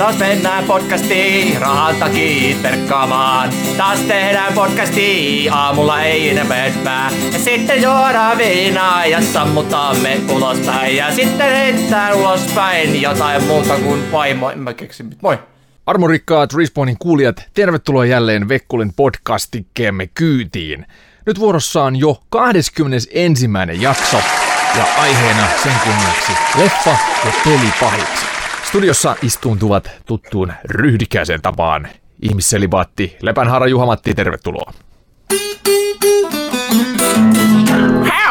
Taas mennään podcastiin rahan takia perkkaamaan. Taas tehdään podcastiin, aamulla ei enää pää. Ja sitten juodaan viinaa ja sammutamme ulospäin. Ja sitten heittää ulospäin jotain muuta kuin vaimo. En mä keksin. Moi. Armorikkaat Respawnin kuulijat, tervetuloa jälleen Vekkulin podcastikkeemme kyytiin. Nyt vuorossa on jo 21. jakso ja aiheena sen kunniaksi leffa ja pelipahiksi. Studiossa istuuntuvat tuttuun ryhdikäisen tapaan ihmisselibaatti Lepänhaara Juhamatti, tervetuloa.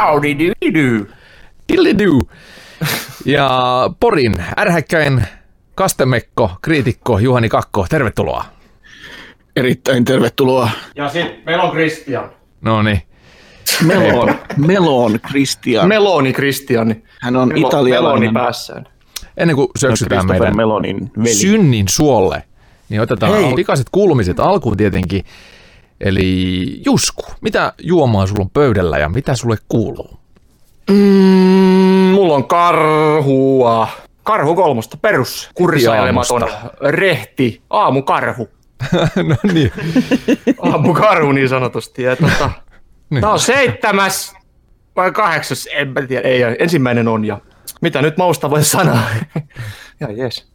Howdy doody Dilly Ja Porin ärhäkkäin kastemekko, kriitikko Juhani Kakko, tervetuloa. Erittäin tervetuloa. Ja sitten meillä on Christian. No niin. Melon, Melon Christian. Meloni Christian. Hän on Meloni italialainen päässään. Ennen kuin syöksytään Christopher meidän Melonin veli. synnin suolle, niin otetaan Hei. pikaiset kuulumiset alkuun tietenkin. Eli Jusku, mitä juomaa sulla on pöydällä ja mitä sulle kuuluu? Mm, mulla on karhua. Karhu kolmosta, perus, kursailematon, rehti, aamukarhu. no niin. Aamukarhu niin sanotusti. Ja tota, Niin. Tää on seitsemäs vai kahdeksas, en mä tiedä, ei, ensimmäinen on ja mitä nyt mausta voi sanoa? ja jes,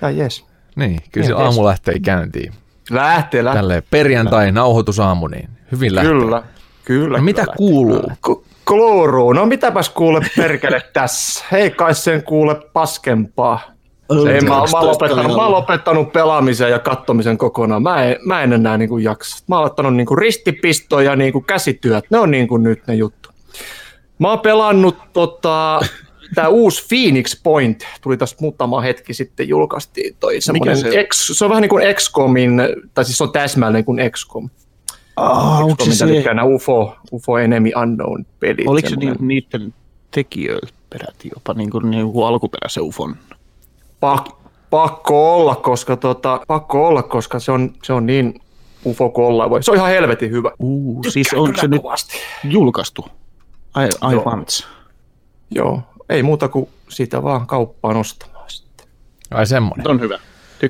ja jes. niin, kyllä se Niin, aamu lähtee käyntiin. Lähtee, lähtee. Tälleen perjantai nauhoitusaamu, niin hyvin lähtee. Kyllä, kyllä. No mitä kyllä kuuluu? Ku- Kuuluu. No mitäpäs kuule perkele tässä. Ei kai sen kuule paskempaa. Ei, mä, mä, lopettanut, mä lopettanut pelaamisen ja kattomisen kokonaan. Mä en, mä en enää niin kuin jaksa. Mä oon ottanut niin kuin ristipisto ja niin kuin käsityöt. Ne on niin kuin nyt ne juttu. Mä oon pelannut tota, tää uusi Phoenix Point. Tuli tässä muutama hetki sitten julkaistiin toi se? X, se on vähän niin kuin XCOMin, tai siis se on täsmälleen kuin XCOM. Ah, se XCOMin se, nämä UFO, UFO Enemy Unknown pelit. oliko se semmonen. ni, niiden tekijöiltä peräti jopa niin kuin, niin kuin alkuperäisen UFOn? Pak, pakko olla, koska tota, pakko olla, koska se on, se on niin UFO kuin ollaan voi. Se on ihan helvetin hyvä. Uh, siis onko se nyt kovasti. julkaistu? Ai, ai Joo. Joo, ei muuta kuin sitä vaan kauppaan ostamaan sitten. Ai semmonen. On hyvä.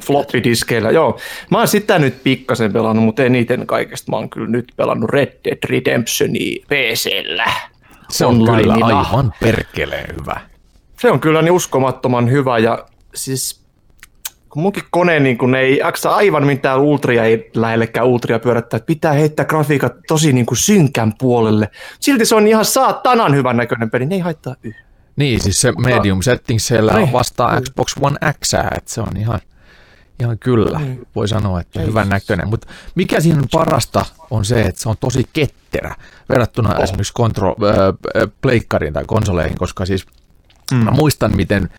Floppy-diskeillä, joo. Mä oon sitä nyt pikkasen pelannut, mutta eniten kaikesta. Mä oon kyllä nyt pelannut Red Dead Redemptionia PCllä. Se on kyllä aivan perkeleen hyvä. Se on kyllä niin uskomattoman hyvä ja siis kun munkin kone niin kun ei jaksa aivan mitään ultria, ei lähellekään ultria pyörättää, että pitää heittää grafiikat tosi niin kuin synkän puolelle. Silti se on ihan saatanan hyvän näköinen peli, ne ei haittaa yhtä. Niin, siis se medium settings siellä Niin. vastaa Xbox One X, että se on ihan, ihan kyllä, voi sanoa, että hyvän näköinen. Mutta mikä siinä on parasta on se, että se on tosi ketterä verrattuna oh. esimerkiksi kontro, äh, pleikkariin tai konsoleihin, koska siis mm. mä muistan, miten,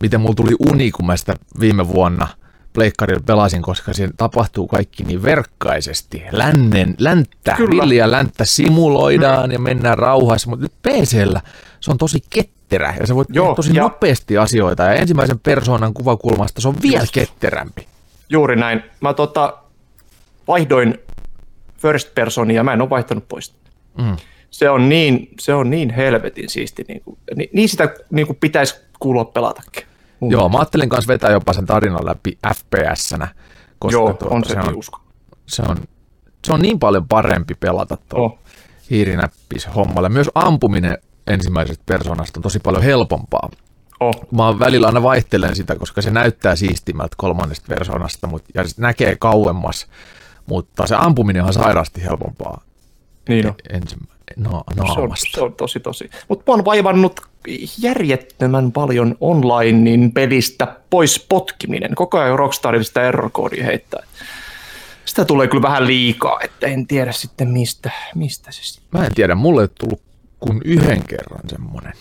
miten mulla tuli uni, kun mä sitä viime vuonna pleikkarilla pelasin, koska se tapahtuu kaikki niin verkkaisesti. Lännen, länttä, Kyllä. villiä länttä simuloidaan ja mennään rauhassa, mutta nyt PCllä se on tosi ketterä ja sä voit Joo, tehdä tosi ja- nopeasti asioita ja ensimmäisen persoonan kuvakulmasta se on vielä ketterämpi. Juuri näin. Mä tota, vaihdoin first personia ja mä en ole vaihtanut pois. Mm. Se on niin, se on niin helvetin siisti. Niin, kuin, niin, niin sitä niin kuin pitäisi kuulua pelatakin. Mun Joo, mä ajattelin kanssa vetää jopa sen tarinan läpi FPS-nä, koska Joo, tuota, on se, se, on, usko. se, on, se on niin paljon parempi pelata tuo Oh. hiirinäppis hommalle. Myös ampuminen ensimmäisestä persoonasta on tosi paljon helpompaa. Oh. Mä välillä aina vaihtelen sitä, koska se näyttää siistimältä kolmannesta persoonasta mut, ja se näkee kauemmas, mutta se ampuminen on sairaasti helpompaa Niin on. ensimmäinen no, Se on, naamasta. se on tosi tosi. Mutta mä oon vaivannut järjettömän paljon onlinein pelistä pois potkiminen. Koko ajan Rockstar sitä error-koodia heittää. Sitä tulee kyllä vähän liikaa, että en tiedä sitten mistä, mistä se sitten. Mä en tiedä, mulle ei tullut kuin yhden kerran semmonen.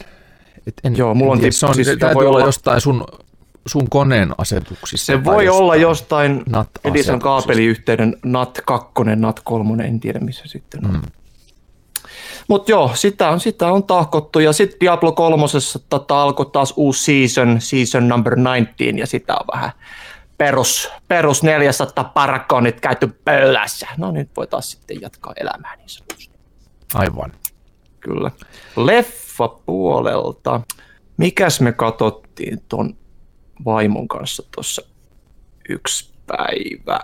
Et en, Joo, mulla on en tiedä, tippu- se on, siis täytyy voi olla olla- jostain sun, sun koneen asetuksissa. Se voi jostain. olla jostain. Edison kaapeliyhteyden NAT 2, NAT 3, en tiedä missä sitten on. Mm. Mutta joo, sitä on, sitä on tahkottu ja sitten Diablo 3 tota, alkoi taas uusi season, season number 19 ja sitä on vähän perus, perus 400 parakonit käyty pöydässä. No nyt voi taas sitten jatkaa elämää niin sanotusti. Aivan. Kyllä. Leffa puolelta. Mikäs me katsottiin ton vaimon kanssa tuossa yksi päivä.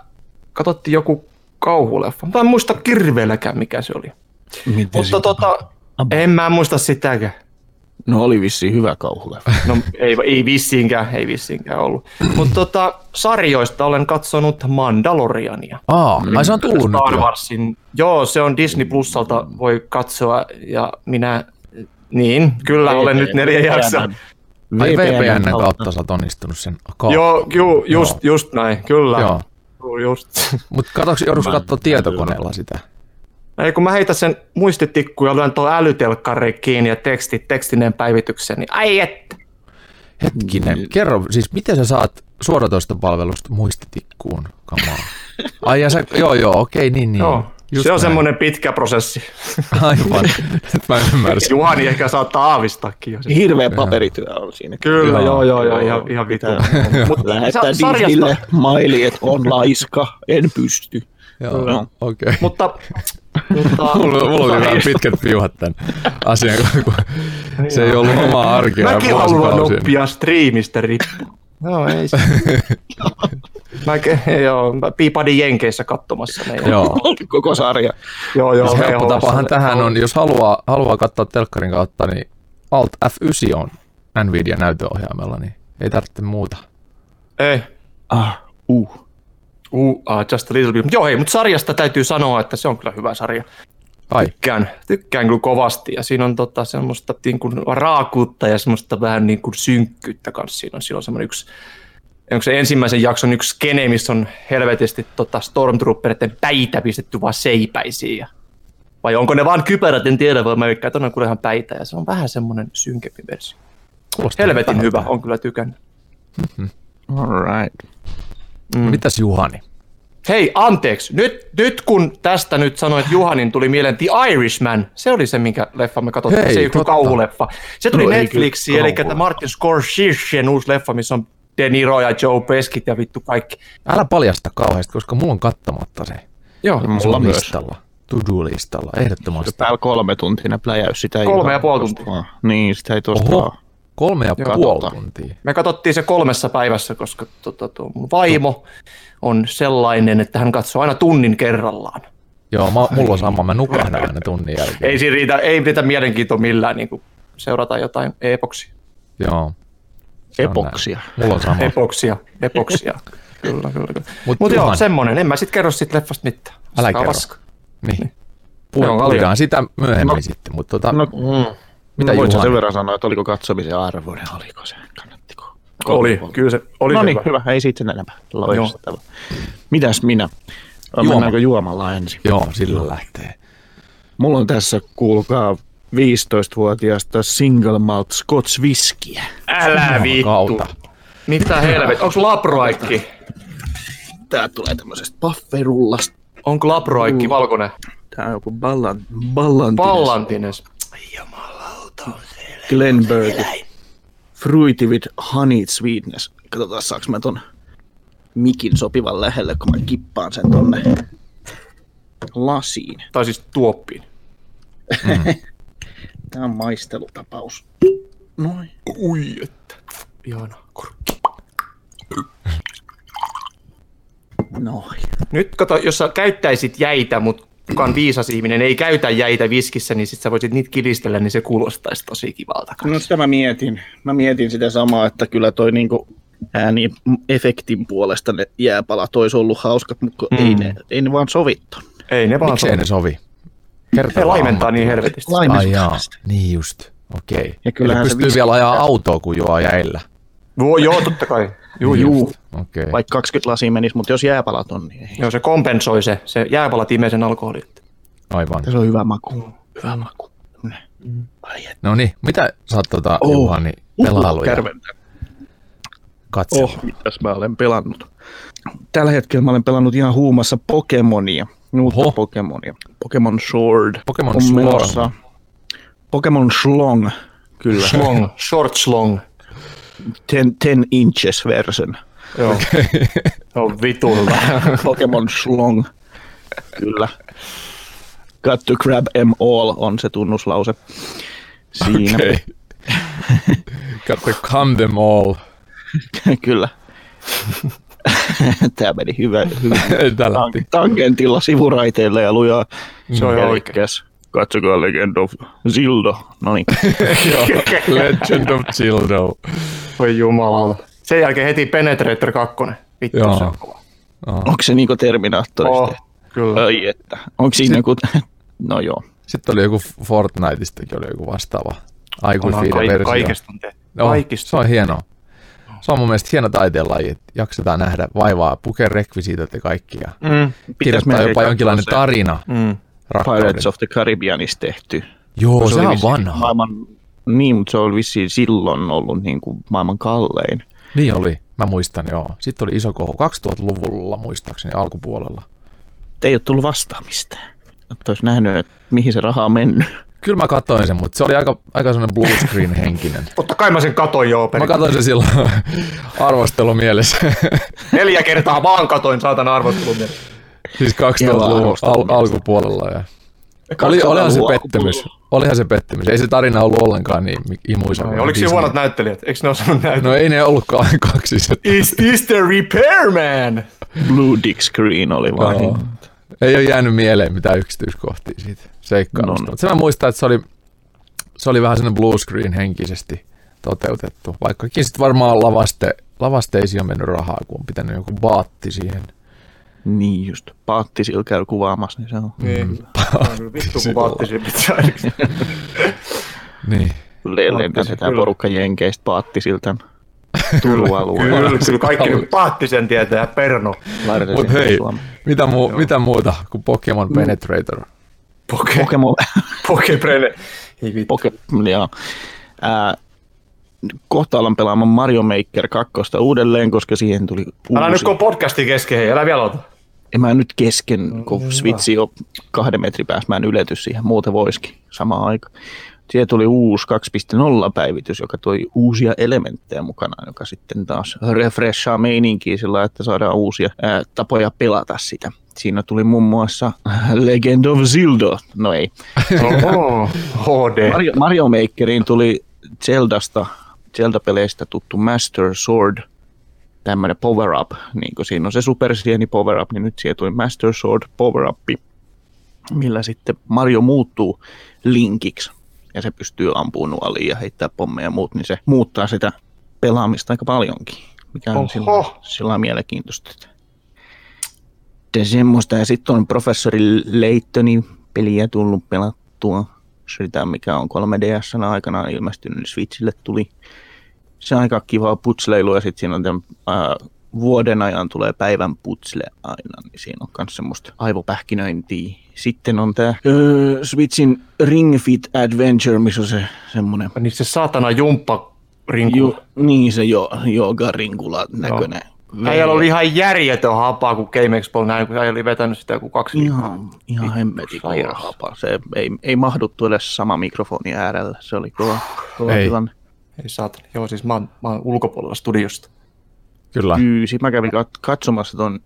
Katsottiin joku kauhuleffa. Mä en muista kirveelläkään, mikä se oli. Miten Mutta siitä- tota, en mä muista sitäkään. No oli vissiin hyvä kauhuleffa. No ei, ei vissiinkään, ei vissiinkään ollut. Mutta tota, sarjoista olen katsonut Mandaloriania. Aa, ai se on tullut nyt Star. Warsin. Joo, se on Disney Plusalta, voi katsoa ja minä, niin, kyllä olen nyt neljä jaksoa. Ai VPN kautta. sä oot onnistunut sen kautta. Joo, ju, just, just näin, kyllä. Joo. Joo. Just. Mutta katsoks, joudus Mä- katsoa tietokoneella sitä? Ei, kun mä heitän sen muistitikkuun ja lyön tuon älytelkkari kiinni ja teksti, tekstinen päivityksen, niin ai että. Hetkinen, kerro, siis miten sä saat suoratoistopalvelusta muistitikkuun kamaa? Ai ja sä, joo joo, okei, niin niin. Joo, Just se on näin. semmoinen pitkä prosessi. Aivan, mä ymmärsin. Juhani ehkä saattaa aavistakin jo. sen. Hirveä paperityö on siinä. Kyllä, Joo, joo, joo, joo, ihan, ihan vitu. Mutta Lähettää Disneylle maili, että on laiska, en pysty. Joo, Joo. okei. Mutta, mutta Mulla, mulla oli vähän pitkät piuhat tämän asian, kun se ei ollut omaa arkea Mäkin haluan oppia striimistä riippuu. No ei se. Mä, joo, mä piipadin Jenkeissä katsomassa ne. Joo. Koko sarja. joo, joo. Helppo VHS. tapahan tähän on, jos haluaa, haluaa katsoa telkkarin kautta, niin Alt F9 on Nvidia näytöohjaimella, niin ei tarvitse muuta. Ei. Ah, uh. Uh, uh, just a little bit. Joo, hei, mutta sarjasta täytyy sanoa, että se on kyllä hyvä sarja. Ai, Tykkään, tykkään kyllä kovasti ja siinä on tota, semmoista niin kuin raakuutta ja semmoista vähän niin kuin synkkyyttä kanssa. Siinä on, on semmoinen yksi, onko se ensimmäisen jakson yksi skene, missä on helvetisti tota Stormtrooperitten päitä pistetty vaan seipäisiin. Ja, vai onko ne vaan kypärät, en tiedä, vaan mä veikkaan, että on kyllä ihan päitä ja se on vähän semmoinen synkempi versio. Helvetin hyvä, on kyllä tykännyt. All right. Mm. Mitäs Juhani? Hei, anteeksi. Nyt, nyt kun tästä nyt sanoit Juhanin, tuli mieleen The Irishman. Se oli se, minkä leffa me katsottiin. Hei, se ei ole totta. kauhuleffa. Se tuli No no, Netflixiin, eli tämä Martin Scorsese uusi leffa, missä on De Niro ja Joe Peskit ja vittu kaikki. Älä paljasta kauheasti, koska mulla on kattamatta se. Joo, Mulla Sulla myös. listalla. To-do-listalla, ehdottomasti. Täällä kolme tuntinen pläjäys, sitä ei Kolme ja puoli tuntia. vaan- Niin, sitä ei vaan. Kolme ja Joo, puoli totta. tuntia. me katsottiin se kolmessa päivässä, koska tota, tuo mun vaimo on sellainen, että hän katsoo aina tunnin kerrallaan. Joo, mä, mulla on sama, mä nukahdan aina tunnin jälkeen. Ei siinä riitä, ei riitä mielenkiintoa millään niin kuin seurata jotain epoksia. Joo. Epoksia. näin. Mulla on sama. Epoksia, epoksia. kyllä, kyllä, kyllä. Mut Mutta joo, Juhani- semmonen. En mä sit kerro sit leffasta mitään. Älä kerro. Niin. Joo, Puhutaan sitä myöhemmin No. sitten, mutta tota, No, Mm. Mitä no, voit sen verran sanoa, että oliko katsomisen arvoinen, oliko se, kannattiko? Oli, kyllä se oli No se niin, hyvä. hyvä, ei sitten enempää. Loistavaa. Mitäs minä? Juoma. Mennäänkö juomalla ensin? Joo, sillä lähtee. Mulla on tässä, kuulkaa, 15-vuotiaasta single malt scotch whiskiä. Älä vittu. Mitä helvet? Onko laproikki? Tää tulee tämmöisestä pafferullasta. Onko laproikki valkoinen? Tää on joku ballan, ballantines. Pallantines. Glenberg. Fruity with honey sweetness. Katsotaan, saaks mä ton mikin sopivan lähelle, kun mä kippaan sen tonne lasiin. Tai siis tuoppiin. Tää on maistelutapaus. Noin. Ui, että. Ihana. Kurkki. Noin. Nyt kato, jos sä käyttäisit jäitä, mutta kukaan viisas ihminen ei käytä jäitä viskissä, niin sit sä voisit niitä kilistellä, niin se kuulostaisi tosi kivalta. No sitä mä mietin. Mä mietin sitä samaa, että kyllä toi niinku ääni efektin puolesta ne jääpalat olisi ollut hauskat, mutta mm. ei, ne, ei ne vaan sovittu. Ei ne vaan Miksei ne sovi? Kerta laimentaa niin ammattilaiset. helvetisti. Laimen- Ai jaa, Laimensuhteesta. niin just. Okei. Ja Eli kyllähän se pystyy viski- vielä ajaa autoa, kun juo jäillä. Joo, joo, totta kai. Juu, Niin juu. just. Okei. Vaikka 20 lasia menisi, mutta jos jääpalat on, niin ei. Joo, se kompensoi se. Se jääpala timee sen alkoholin. Aivan. Se on hyvä maku. Hyvä maku. Mm. No niin, mitä sä oot tota, Oh. Juhani, pelailuja Kärventä. katsellut? Oh, mitäs mä olen pelannut. Tällä hetkellä mä olen pelannut ihan huumassa Pokemonia. Uutta Oho. Pokemonia. Pokemon Sword. Pokemon on Sword. menossa. Pokemon Slong. Kyllä. Slong, short slong. 10, 10 inches version. Joo. Se on vitu hyvä. Pokemon Slong. Kyllä. Got to grab em all on se tunnuslause. Siinä. Okei. Got to come them all. Kyllä. Tämä meni hyvä, lähti. tangentilla sivuraiteille ja lujaa. Se on ihan. Elikkäs, Katsokaa Legend of Zelda. No niin. Joo, Legend of Childo. Voi jumala. Sen jälkeen heti Penetrator 2. Vittu Joo. se on kova. Onko se niinku Terminaattorista? Oh, kyllä. Ai että. Onko siinä joku... No joo. Sitten oli joku Fortniteistakin oli joku vastaava aikuisviiden Onhan versio. Kaikesta on tehty. Joo, Kaikista. se on hienoa. Se on mun mielestä hieno taiteenlaji, että jaksetaan nähdä vaivaa, pukea rekvisiitot ja kaikkia. Mm, Kirjoittaa jopa jonkinlainen se tarina mm. rakkauden. Pirates of the Caribbeanista tehty. Joo, Se se on vanha. Maailman, niin, mutta se oli vissiin silloin ollut niin kuin maailman kallein. Niin oli, mä muistan joo. Sitten oli iso kohu 2000-luvulla muistaakseni alkupuolella. Te ei ole tullut vastaamista. Että olisi nähnyt, että mihin se raha on mennyt. Kyllä mä katsoin sen, mutta se oli aika, aika sellainen blue screen henkinen. Totta kai mä sen katoin joo. Mä katsoin sen silloin arvostelumielessä. Neljä kertaa vaan katoin saatana arvostelun mielessä. siis Joo, 2000-luvun al- arvostelumielessä. alkupuolella. Ja... Oli, olihan se 2000-luvun pettymys. Olihan se pettymys. Ei se tarina ollut ollenkaan niin imuisa. kuin Oliko siinä huonot näyttelijät? Eikö ne osannut näyttää? No ei ne ollutkaan kaksi. Se, Is this the repairman? Blue Dick Screen oli vaan. Joo. ei ole jäänyt mieleen mitään yksityiskohtia siitä seikkailusta. No, no. Mutta sen mä muistan, että se oli, se oli vähän sellainen blue screen henkisesti toteutettu. Vaikkakin sitten varmaan lavaste, lavasteisiin on mennyt rahaa, kun on pitänyt joku baatti siihen. Niin just. Paatti sillä käy kuvaamassa, niin se on. Niin. Vittu kun vaattisi pitää. Niin. Le- Lennätetään porukka jenkeistä paatti siltä Turun-alueella. Kyllä, kyllä kaikki nyt Paattisen tietää ja Perno. Mutta hei, mitä, muu, mitä muuta kuin Pokemon Penetrator? Poke, Pokemon, Pokeprene. Ei vittu. Poke, joo. Ää, kohta alan pelaamaan Mario Maker 2 uudelleen, koska siihen tuli Älä nyt uusi. kun on podcasti kesken, hei, älä vielä ota. En mä nyt kesken, kun Switchi on kahden metrin päässä, mä en ylety siihen, muuten voisikin samaan aikaan. Siihen tuli uusi 2.0 päivitys, joka toi uusia elementtejä mukana, joka sitten taas refreshaa meininkiä sillä, että saadaan uusia ää, tapoja pelata sitä. Siinä tuli muun muassa Legend of Zelda, no ei. Oho, HD. Mario, Mario Makeriin tuli Zeldasta, Zelda-peleistä tuttu Master Sword, tämmöinen power-up, niin kuin siinä on se Super Sieni power-up, niin nyt siihen tuli Master Sword power-up, millä sitten Mario muuttuu linkiksi ja se pystyy ampumaan nuoliin ja heittää pommeja ja muut, niin se muuttaa sitä pelaamista aika paljonkin, mikä on Oho. sillä, sillä lailla mielenkiintoista. Sitten semmoista, ja sitten on professori Leittonin peliä tullut pelattua, sitä mikä on 3DS aikanaan ilmestynyt, niin Switchille tuli. Se on aika kivaa putsleilu, ja sitten siinä on tämän, ää, vuoden ajan tulee päivän putsle aina, niin siinä on myös semmoista aivopähkinöintiä. Sitten on tämä öö, Switchin Ring Fit Adventure, missä on se semmoinen Niin se saatana jumppa rinku. Ju, niin se jo, jooga rinkula näköinen. Äijällä oli ihan järjetön hapaa, kun Game Expo näin, kun äijä oli vetänyt sitä joku kaksi viikkoa. Ihan, ihan hemmetin kova Sairaus. hapa. Se ei, ei mahduttu edes sama mikrofoni äärellä. Se oli kova, kova Ei. tilanne. Ei saatana. Joo, siis mä oon, mä oon ulkopuolella studiosta. Kyllä. Kyysi. Mä kävin kat- katsomassa ton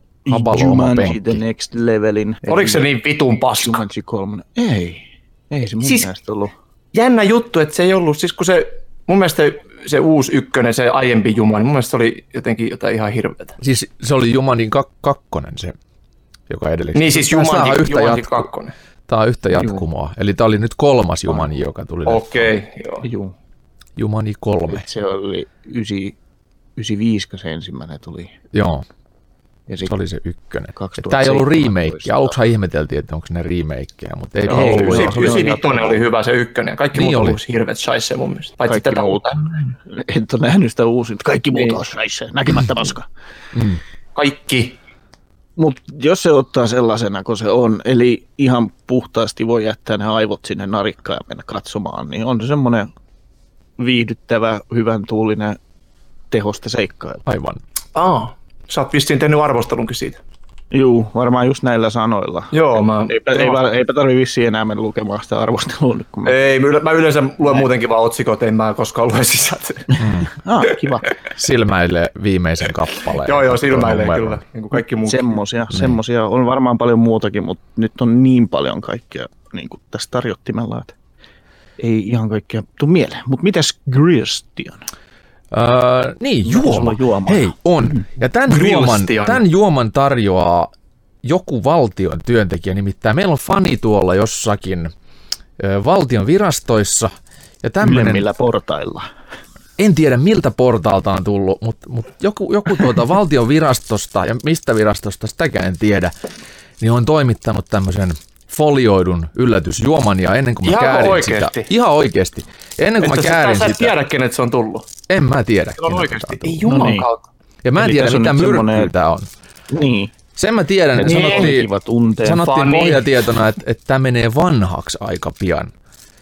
Jumanji. The Next Levelin. Oliko se niin vitun paska? Jumanji 3. Ei. Ei se mun Siis- mielestä ollut. Jännä juttu, että se ei ollut, siis kun se, mun mielestä se, se uusi ykkönen, se aiempi Juma, niin mun mielestä se oli jotenkin jotain ihan hirveätä. Siis se oli Jumanin kak- kakkonen se, joka edelleen. Niin siis Jumanji, yhtä, Jumanji jatku- kakkonen. tää on yhtä jatkumoa. Eli tämä oli nyt kolmas Jumani, joka tuli. Okei, okay, joo. Juu. Jumani kolme. Se oli 9, 95, kun se ensimmäinen tuli. Joo, Ja se oli se ykkönen. 2017. Tämä ei ollut remake. Aluksi ihmeteltiin, että onko ne remakeja, mutta ei Joo, ollut. ysi- oli- 95 oli hyvä se ykkönen, kaikki Niin muut oli. oli hirveät shaisse mun mielestä. Paitsi Kaikki tätä muut. uutta. et ole nähnyt sitä uusinta. Kaikki muut Niin. on näissä. Näkemättä paska. Kaikki. Mutta jos se ottaa sellaisena kuin se on, eli ihan puhtaasti voi jättää ne aivot sinne narikkaan ja mennä katsomaan, niin on se semmoinen viihdyttävä, hyvän tuulinen tehosta seikkailu. Aivan. Aa, sä oot vissiin tehnyt arvostelunkin siitä. Juu, varmaan just näillä sanoilla. Joo, mä... Eipä, eipä, eipä tarvi vissiin enää mennä lukemaan sitä arvostelua nyt, kun mä... Ei, mä yle- mä yleensä luen muutenkin vaan otsikot, en mä koskaan lue sisältöä. Ah, kiva. Silmäilee viimeisen kappaleen. joo, joo, silmäilee Numeron. kyllä, niin kuin kaikki muut. Semmosia, semmosia on varmaan paljon muutakin, mutta nyt on niin paljon kaikkea niin kuin tässä tarjottimella, että ei ihan kaikkea tuu mieleen. Mutta mitäs Christian? Öö, niin, juoma. juoma. Hei, on. Ja tämän juoman, tämän juoman tarjoaa joku valtion työntekijä, nimittäin meillä on fani tuolla jossakin ö, valtion virastoissa, ja tämmöinen, Ylemmillä portailla. en tiedä miltä portaalta on tullut, mutta, mutta joku, joku tuolta valtion virastosta, ja mistä virastosta, sitäkään en tiedä, niin on toimittanut tämmöisen folioidun yllätysjuoman, ja ennen kuin mä Ihan käärin oikeesti? sitä, ihan oikeasti, ennen kuin Että mä sä, käärin sä et sitä, tiedä, kenet se on tullut. en mä tiedä. On oikeasti. tää on tullut. Ei juman No niin. kautta. Ja mä en Eli tiedä, mitä myrkkyä semmonen- tää on. Niin. Sen mä tiedän, että Niin. sanottiin, sanottiin pohjatietona, että, että tämä menee vanhaksi aika pian.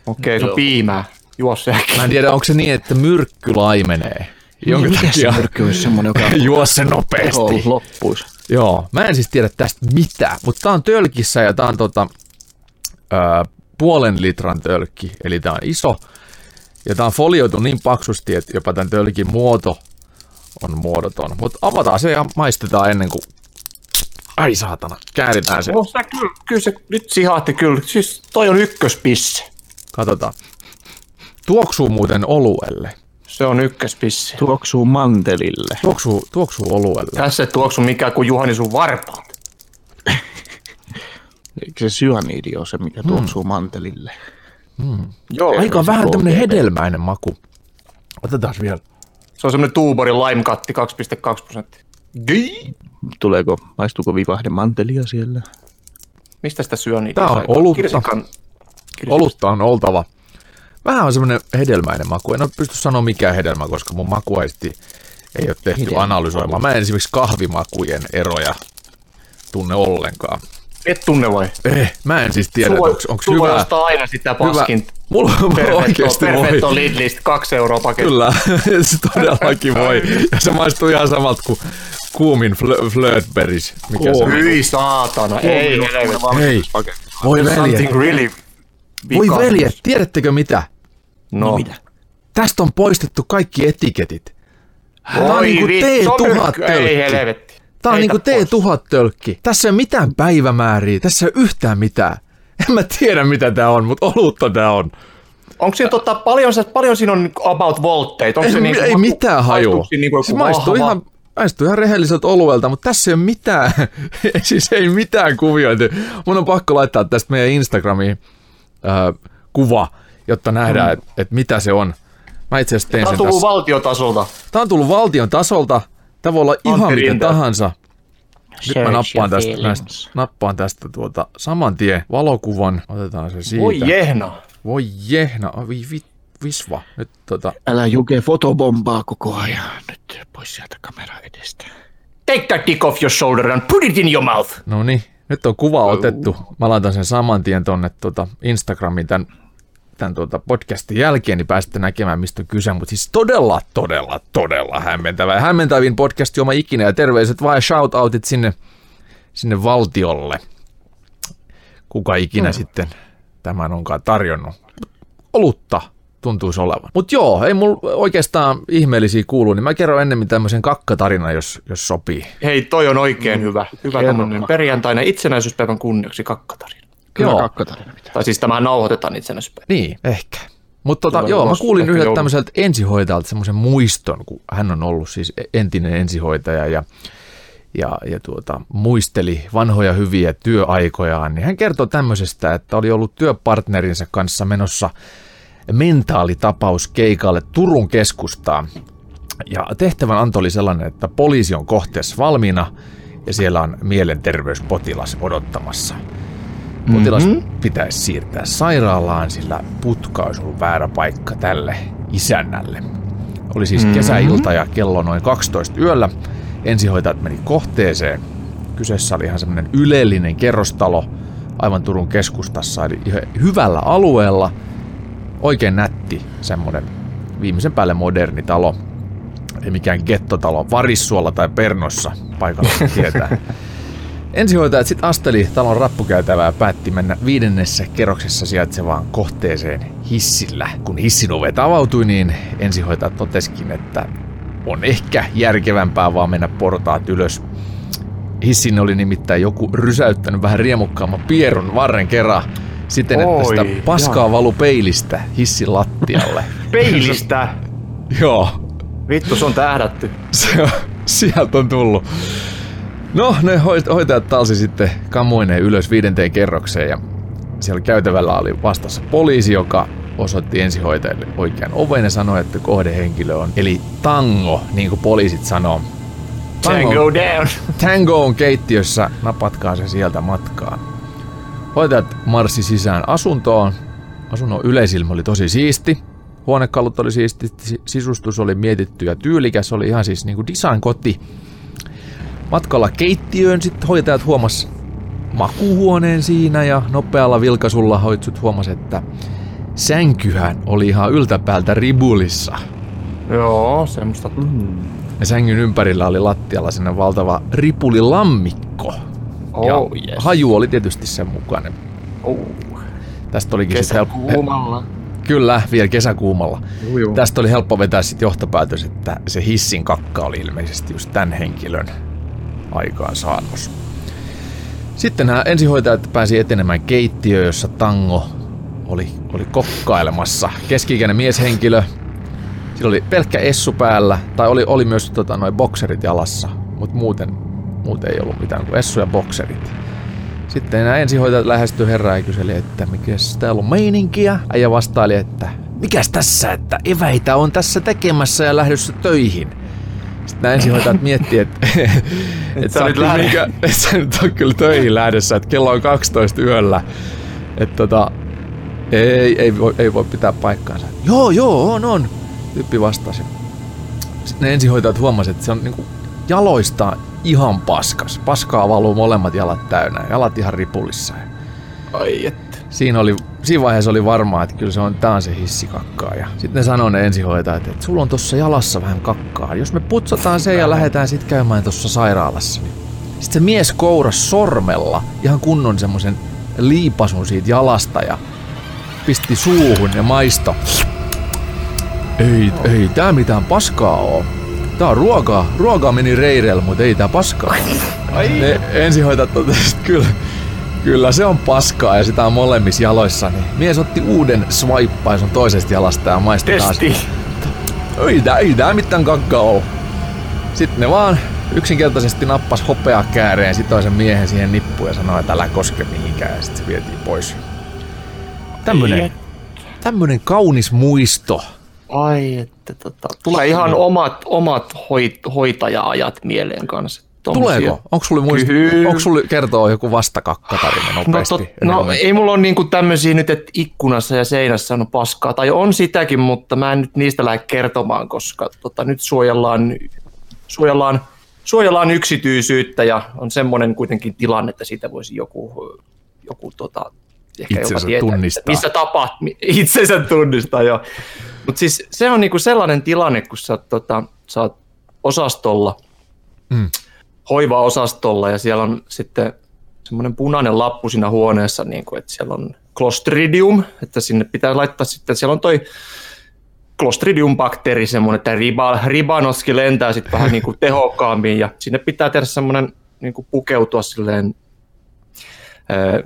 Okei, se on piimää. Juo se äkkiä. Mä en tiedä, onko se niin, että myrkky laimenee. Jonka Mikä se myrkky olisi semmoinen, joka juo se nopeasti. loppuisi? Joo, mä en siis tiedä tästä mitään, mutta tää on tölkissä ja tää on tota, ö, puolen litran tölkki, eli tää on iso. Ja tää on folioitu niin paksusti, että jopa tämän tölkin muoto on muodoton. Mutta avataan se ja maistetaan ennen kuin... Ai saatana, kääritään se. No, sä kyllä, kyllä se nyt sihahti kyllä. Siis toi on ykköspisse. Katsotaan. Tuoksuu muuten oluelle. Se on ykköspissi. Tuoksuu mantelille. Tuoksuu, tuoksuu oluelle. Tässä ei tuoksu mikään kuin Juhani sun varpaat. Eikö se syaniidi ole se, mikä tuoksuu mantelille? Joo, Aika vähän OGP. tämmönen hedelmäinen maku. Otetaan vielä. Se on semmonen tuuborin limekatti 2,2 prosenttia. Tuleeko, maistuuko vivahde mantelia siellä? Mistä sitä syö niitä? Tää on olutta. Kirsikan. Olutta on oltava. Vähän on semmoinen hedelmäinen maku. En ole pysty sanoa mikä hedelmä, koska mun makuaisti ei ole tehty Hedelmä. analysoimaan. Mä en esimerkiksi kahvimakujen eroja tunne ollenkaan. Et tunne vai? Eh, mä en siis tiedä, Sulla- onko onko sulla voi hyvä. ostaa aina sitä hyvä. paskin. Mulla Perfetto, oikeasti voi. perfetto Lidlistä, kaksi euroa paketti. Kyllä, se todellakin voi. Ja se maistuu ihan samalta kuin kuumin flö- flirtberries. Mikä se on? Hyi saatana, ei helvetti. Hei, voi veljet. Really Voi veljet, tiedättekö mitä? No, mitä? Tästä on poistettu kaikki etiketit. On Voi niinku vittu, T1000 Ei tölkki. helvetti. Tää on niinku pois. T1000-tölkki. Tässä ei ole mitään päivämääriä, tässä ei ole yhtään mitään. En mä tiedä mitä tää on, mutta olutta tää on. Onko siinä tota, paljon, paljon siinä on niinku about voltteita? Onko Ei, se niinku, ei mitään hajua. niinku se maistuu ihan, maistuu ihan rehelliseltä oluelta, mutta tässä ei ole mitään, siis ei mitään kuvioita. Mun on pakko laittaa tästä meidän Instagramiin äh, kuva, jotta nähdään, mm. että et mitä se on. Mä itse asiassa tein Tämä on sen tullut tässä. valtiotasolta. Tämä on tullut valtion tasolta. Tämä voi olla ihan Antti mitä tahansa. Nyt mä nappaan tästä, näistä, nappaan tästä tuota, saman tien valokuvan. Otetaan se siitä. Voi jehna. Voi jehna. Oi vi, visva. Nyt tota, Älä juke fotobombaa koko ajan. Nyt pois sieltä kamera edestä. Take that dick off your shoulder and put it in your mouth. no niin. Nyt on kuva otettu. Mä laitan sen saman tien tonne tuota Instagramiin tämän, tämän tuota podcastin jälkeen, niin pääsette näkemään, mistä on kyse. Mutta siis todella, todella, todella hämmentävä. Hämmentävin podcast oma ikinä ja terveiset vaan ja shoutoutit sinne, sinne valtiolle. Kuka ikinä mm. sitten tämän onkaan tarjonnut. Olutta tuntuisi olevan. Mutta joo, ei mulla oikeastaan ihmeellisiä kuulu, niin mä kerron ennemmin tämmöisen kakkatarinan, jos, jos sopii. Hei, toi on oikein hyvä. Hyvä tämmönen perjantainen itsenäisyyspäivän kunniaksi kakkatarina. Kyllä Joo. kakkatarina pitää. Tai siis tämä nauhoitetaan itsenäisyyspäivänä. Niin, ehkä. Mutta tota, joo, mä kuulin yhdeltä joulun. tämmöiseltä ensihoitajalta semmoisen muiston, kun hän on ollut siis entinen ensihoitaja ja, ja, ja tuota, muisteli vanhoja hyviä työaikojaan, niin hän kertoi tämmöisestä, että oli ollut työpartnerinsa kanssa menossa mentaalitapaus keikalle Turun keskustaan. Ja tehtävän anto oli sellainen, että poliisi on kohteessa valmiina ja siellä on mielenterveyspotilas odottamassa. Potilas mm-hmm. pitäisi siirtää sairaalaan, sillä putka olisi ollut väärä paikka tälle isännälle. Oli siis mm-hmm. kesäilta ja kello noin 12 yöllä. Ensihoitajat meni kohteeseen. Kyseessä oli ihan semmoinen ylellinen kerrostalo aivan Turun keskustassa, eli ihan hyvällä alueella. Oikein nätti semmoinen viimeisen päälle moderni talo. Ei mikään gettotalo Varissuolla tai Pernossa paikalla tietää. Ensihoitajat sitten asteli talon rappukäytävää ja päätti mennä viidennessä kerroksessa sijaitsevaan kohteeseen hissillä. Kun hissin ovet avautui, niin ensihoitajat toteskin, että on ehkä järkevämpää vaan mennä portaat ylös. Hissin oli nimittäin joku rysäyttänyt vähän riemukkaamman pierun varren kerran siten, että Oi, sitä paskaa jaa. valu peilistä hissin lattialle. Peilistä. Joo. Vittu, se on tähdätty. Se on, sieltä on tullut. No, ne hoitajat talsi sitten kamuineen ylös viidenteen kerrokseen ja siellä käytävällä oli vastassa poliisi, joka osoitti ensihoitajille oikean oven ja sanoi, että kohdehenkilö on, eli Tango, niin kuin poliisit sanoo. Tango, Tango down. Tango on keittiössä, napatkaa se sieltä matkaan. Hoitajat marssi sisään asuntoon. Asunnon yleisilma oli tosi siisti. Huonekalut oli siisti, sisustus oli mietitty ja tyylikäs, oli ihan siis niinku design-koti. Matkalla keittiöön sitten hoitajat huomas makuhuoneen siinä ja nopealla vilkaisulla hoitsut huomas, että sänkyhän oli ihan yltäpäältä ribulissa. Joo, semmoista. Mm. Ja sängyn ympärillä oli lattialla sinne valtava ripulilammikko. Oh, ja yes. haju oli tietysti sen mukainen. Oh. Tästä olikin Kesäkuumalla. Helppo, kyllä, vielä kesäkuumalla. Juu, juu. Tästä oli helppo vetää sitten johtopäätös, että se hissin kakka oli ilmeisesti just tämän henkilön aikaan saannos. Sitten nämä ensihoitajat pääsi etenemään keittiöön, jossa Tango oli, oli kokkailemassa. Keski-ikäinen mieshenkilö. Sillä oli pelkkä essu päällä, tai oli, oli myös tota, noin bokserit jalassa, mutta muuten, muuten ei ollut mitään kuin essu ja bokserit. Sitten nämä ensihoitajat lähestyi herraa ja kyseli, että mikä täällä on meininkiä. Äijä vastaili, että mikäs tässä, että eväitä on tässä tekemässä ja lähdössä töihin. Sitten nämä ensihoitajat miettii, että et sä, nyt mikä, et sä nyt on kyllä töihin lähdössä, että kello on 12 yöllä. Että tota, ei, ei, voi, ei voi pitää paikkaansa. Joo, joo, on, on. Tyyppi vastasi. Sitten ne ensihoitajat huomasivat, että se on niinku jaloista ihan paskas. Paskaa valuu molemmat jalat täynnä. Jalat ihan ripulissa. Ai että. Siinä, oli, siinä vaiheessa oli varmaa, että kyllä se on, tää on se hissikakkaa. Ja sitten ne sanoi ne ensihoitajat, että sulla on tuossa jalassa vähän kakkaa. Jos me putsataan se ja lähdetään sitten käymään tuossa sairaalassa. Niin. Sitten se mies kouras sormella ihan kunnon semmoisen liipasun siitä jalasta ja pisti suuhun ja maisto. Ei, ei tää mitään paskaa oo. Tää on ruokaa. Ruokaa meni reirellä, mutta ei tää paskaa. Ne ensihoitajat totesivat, kyllä, kyllä se on paskaa ja sitä on molemmissa jaloissa. Niin mies otti uuden swipepaisun toisesta jalasta ja maistoi taas. Testi. Ei tää, ei tää mitään kakkaa. Sitten ne vaan yksinkertaisesti nappas hopea kääreen, sitoi sen miehen siihen nippuun ja sanoi, että älä koske mihinkään ja sitten se vietiin pois. Tämmönen, tämmönen kaunis muisto. Ai, että tota, tulee ihan omat, omat hoit, hoitaja-ajat mieleen kanssa. Tommosia. Tuleeko? Onko sulle, muist... Onko sulle kertoa joku vastakakkatarina No, nopeasti? tot, no kuin me- ei mulla ole niinku tämmöisiä nyt, että ikkunassa ja seinässä on paskaa. Tai on sitäkin, mutta mä en nyt niistä lähde kertomaan, koska tota, nyt suojellaan, suojellaan, suojellaan yksityisyyttä ja on semmoinen kuitenkin tilanne, että siitä voisi joku, joku tota, ehkä Itsensä jopa tietää, tunnistaa. missä tapahtuu, itsensä tunnistaa jo. Mutta siis se on niinku sellainen tilanne, kun sä, tota, sä oot osastolla, Mm. Hoivaosastolla ja siellä on sitten semmoinen punainen lappu siinä huoneessa, niin kuin, että siellä on Clostridium, että sinne pitää laittaa sitten, siellä on toi Clostridium-bakteeri semmoinen, että riba, ribanoski lentää sitten vähän niin kuin tehokkaammin ja sinne pitää tehdä semmoinen niin kuin pukeutua silleen, ää,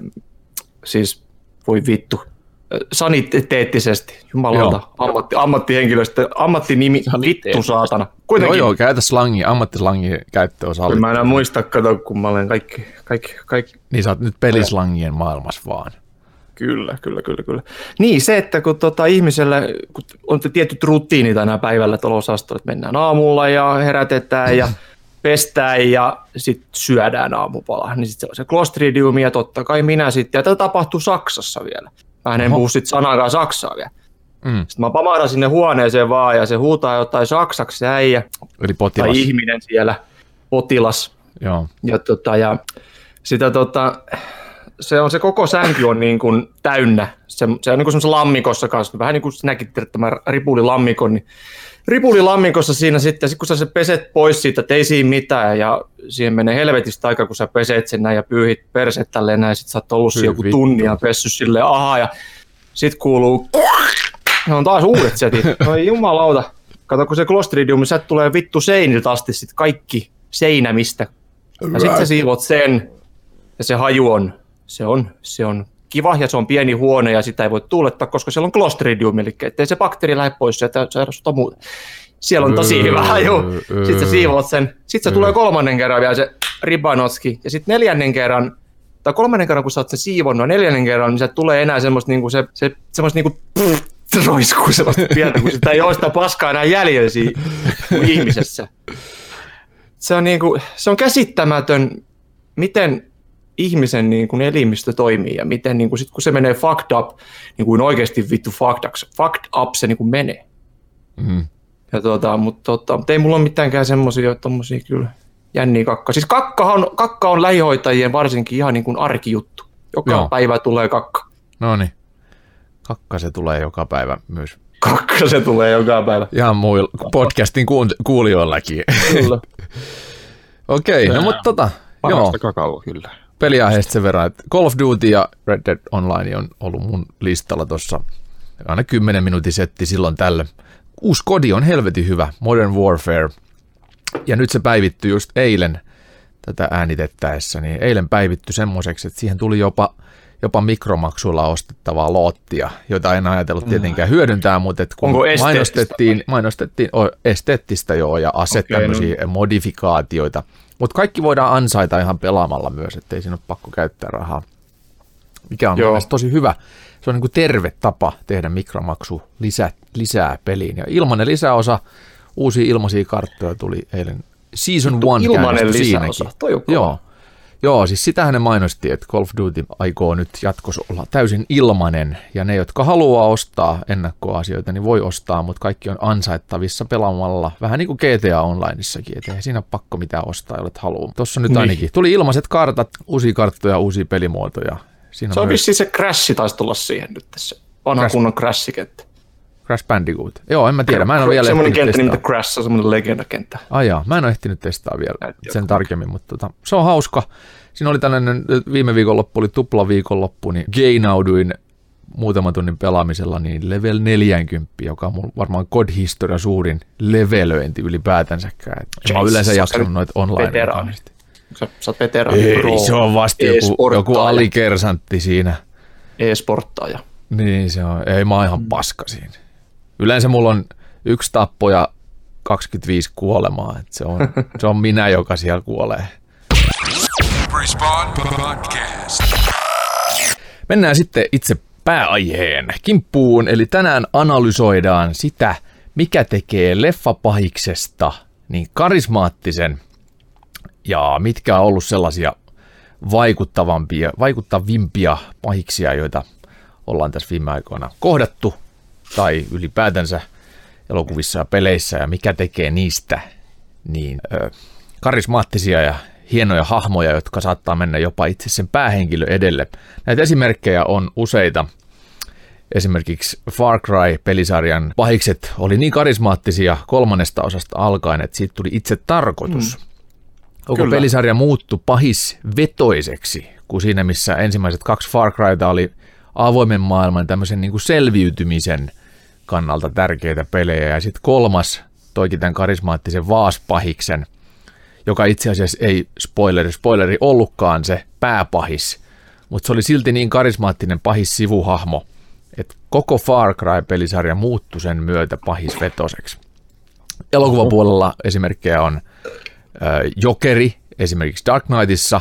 siis voi vittu, saniteettisesti, jumalauta, ammatti, ammattihenkilöstö, ammattinimi, vittu saatana. Joo, Kuitenkin, joo, käytä slangia, ammattislangin käyttö on sallittu. Mä en enää muista, kato, kun mä olen kaikki, kaikki, kaikki, Niin sä oot nyt pelislangien maailmassa vaan. Kyllä, kyllä, kyllä, kyllä. Niin se, että kun tota ihmisellä, kun on tietyt rutiinit aina päivällä tuolla osastolla, että mennään aamulla ja herätetään ja pestään ja sitten syödään aamupala, niin sitten se on se Clostridium ja totta kai minä sitten, ja tätä tapahtuu Saksassa vielä. Mä en Oho. puhu sitten sanakaan Saksaa vielä. Mm. Sitten mä pamahdan sinne huoneeseen vaan ja se huutaa jotain saksaksi se äijä Eli potilas. tai ihminen siellä, potilas, Joo. ja, tota, ja sitä tota, se on se koko sänky on niin kuin täynnä. Se, se on niin kuin lammikossa kanssa. Vähän niin kuin sinäkin tiedät tämä ripulilammikon, niin ripulilammikossa siinä sitten, sit kun sä se peset pois siitä, että ei siinä mitään, ja siihen menee helvetistä aika, kun sä peset sen näin ja pyyhit perset tälleen näin, sit sä oot ollut joku ja pessy silleen, aha, ja sit kuuluu, ne on taas uudet setit, no jumalauta. Kato, kun se Clostridium, niin sieltä tulee vittu seiniltä asti sit kaikki seinämistä. Ja sitten sä siivot sen, ja se haju on, se on, se on kiva, ja se on pieni huone, ja sitä ei voi tuulettaa, koska siellä on Clostridium, eli ettei se bakteeri lähde pois sieltä sairastuttaa muuta. Siellä on tosi Öö, hyvä haju. öö. Sitten sä siivoat sen. Sitten se tulee kolmannen kerran vielä se ribanotski. Ja sitten neljännen kerran, tai kolmannen kerran kun sä oot sen siivonnut, ja neljännen kerran, niin se tulee enää semmoista niinku se, se semmoista niinku pff, roiskuu sellaista pientä, kun sitä ei ole sitä paskaa enää jäljellä siinä ihmisessä. Se on, niinku, se on käsittämätön, miten ihmisen niin kuin elimistö toimii ja miten niin kuin sit, kun se menee fucked up, niin kuin oikeasti vittu fucked up, fucked up se niin kuin menee. Mm. Ja tuota, mutta, tota, mutta ei mulla ole mitäänkään semmoisia tommosia kyllä jänniä kakka. Siis kakka on, kakka on lähihoitajien varsinkin ihan niin kuin arkijuttu. Joka Joo. Päivä tulee kakka. No niin. Kakka se tulee joka päivä myös. Kakka se tulee joka päivä. Ihan muilla podcastin kuulijoillakin. Kyllä. Okei, no mutta tota, joo, kakao kyllä. peliaiheesta sen verran, että Call of Duty ja Red Dead Online on ollut mun listalla tuossa aina 10 minuutin setti silloin tällä. Uusi kodi on helvetin hyvä, Modern Warfare. Ja nyt se päivittyi just eilen tätä äänitettäessä, niin eilen päivitty semmoiseksi, että siihen tuli jopa, jopa mikromaksuilla ostettavaa loottia, jota en ajatellut tietenkään hyödyntää, mutta et kun Onko mainostettiin, mainostettiin o, esteettistä joo ja ase okay, tämmöisiä modifikaatioita, mutta kaikki voidaan ansaita ihan pelaamalla myös, ettei siinä ole pakko käyttää rahaa. Mikä on Joo. mun mielestä tosi hyvä. Se on niin kuin terve tapa tehdä mikromaksu lisä, lisää peliin. Ja ilmanen lisäosa, uusia ilmaisia karttoja tuli eilen. Season 1 ilmanen käynnistyi lisäosa. siinäkin. Toi on. Joo. Joo, siis sitähän ne mainosti, että Call of Duty aikoo nyt jatkossa olla täysin ilmanen, ja ne, jotka haluaa ostaa ennakkoasioita, niin voi ostaa, mutta kaikki on ansaittavissa pelaamalla, vähän niin kuin GTA Onlineissakin, että ei siinä ole pakko mitään ostaa, jolle haluaa. Tuossa nyt Niin. ainakin tuli ilmaiset kartat, uusia karttoja, uusia pelimuotoja. Siinä Se on vissiin se Crash taisi tulla siihen nyt tässä. Vanha Crash. kunnon Crash-kenttä. Crash Bandicoot. Joo, en mä tiedä, mä en ole vielä Semmoinen kenttä nimeltä. Crash, se on semmoinen legendakenttä. Ai jaa, mä en ole ehtinyt testaa vielä Näytti sen joku. tarkemmin, mutta tota, se on hauska. Siinä oli tällainen, viime viikonloppu oli tupla viikonloppu, niin gainauduin muutaman tunnin pelaamisella niin level 40, joka on mun varmaan COD-historia suurin levelöinti ylipäätänsäkään. Et en Mä oon Jesus, yleensä sä jaksanut noita online. Sä, sä oot veteraani. Ei, pro, se on vasta joku, joku alikersantti siinä. E-sporttaaja. Niin se on, ei mä oon ihan paska siinä. Yleensä mulla on yksi tappo ja 25 kuolemaa, että se on, se on minä, joka siellä kuolee. Respawn Podcast. Mennään sitten itse pääaiheen kimppuun, eli tänään analysoidaan sitä, mikä tekee leffapahiksesta niin karismaattisen ja mitkä on ollut sellaisia vaikuttavampia, vaikuttavimpia pahiksia, joita ollaan tässä viime aikoina kohdattu tai ylipäätänsä elokuvissa ja peleissä ja mikä tekee niistä niin ö, karismaattisia ja hienoja hahmoja, jotka saattaa mennä jopa itse sen päähenkilö edelle. Näitä esimerkkejä on useita. Esimerkiksi Far Cry-pelisarjan pahikset oli niin karismaattisia kolmannesta osasta alkaen, että siitä tuli itse tarkoitus. Mm. Koko Kyllä. pelisarja muuttui pahisvetoiseksi, kun siinä missä ensimmäiset kaksi Far Cryta oli avoimen maailman tämmöisen niin kuin selviytymisen kannalta tärkeitä pelejä. Ja sitten kolmas toikin tämän karismaattisen vaaspahiksen, joka itse asiassa ei spoileri, spoileri ollutkaan se pääpahis, mutta se oli silti niin karismaattinen pahis sivuhahmo, että koko Far Cry-pelisarja muuttui sen myötä pahisvetoseksi. Elokuvapuolella esimerkkejä on Jokeri, esimerkiksi Dark Knightissa,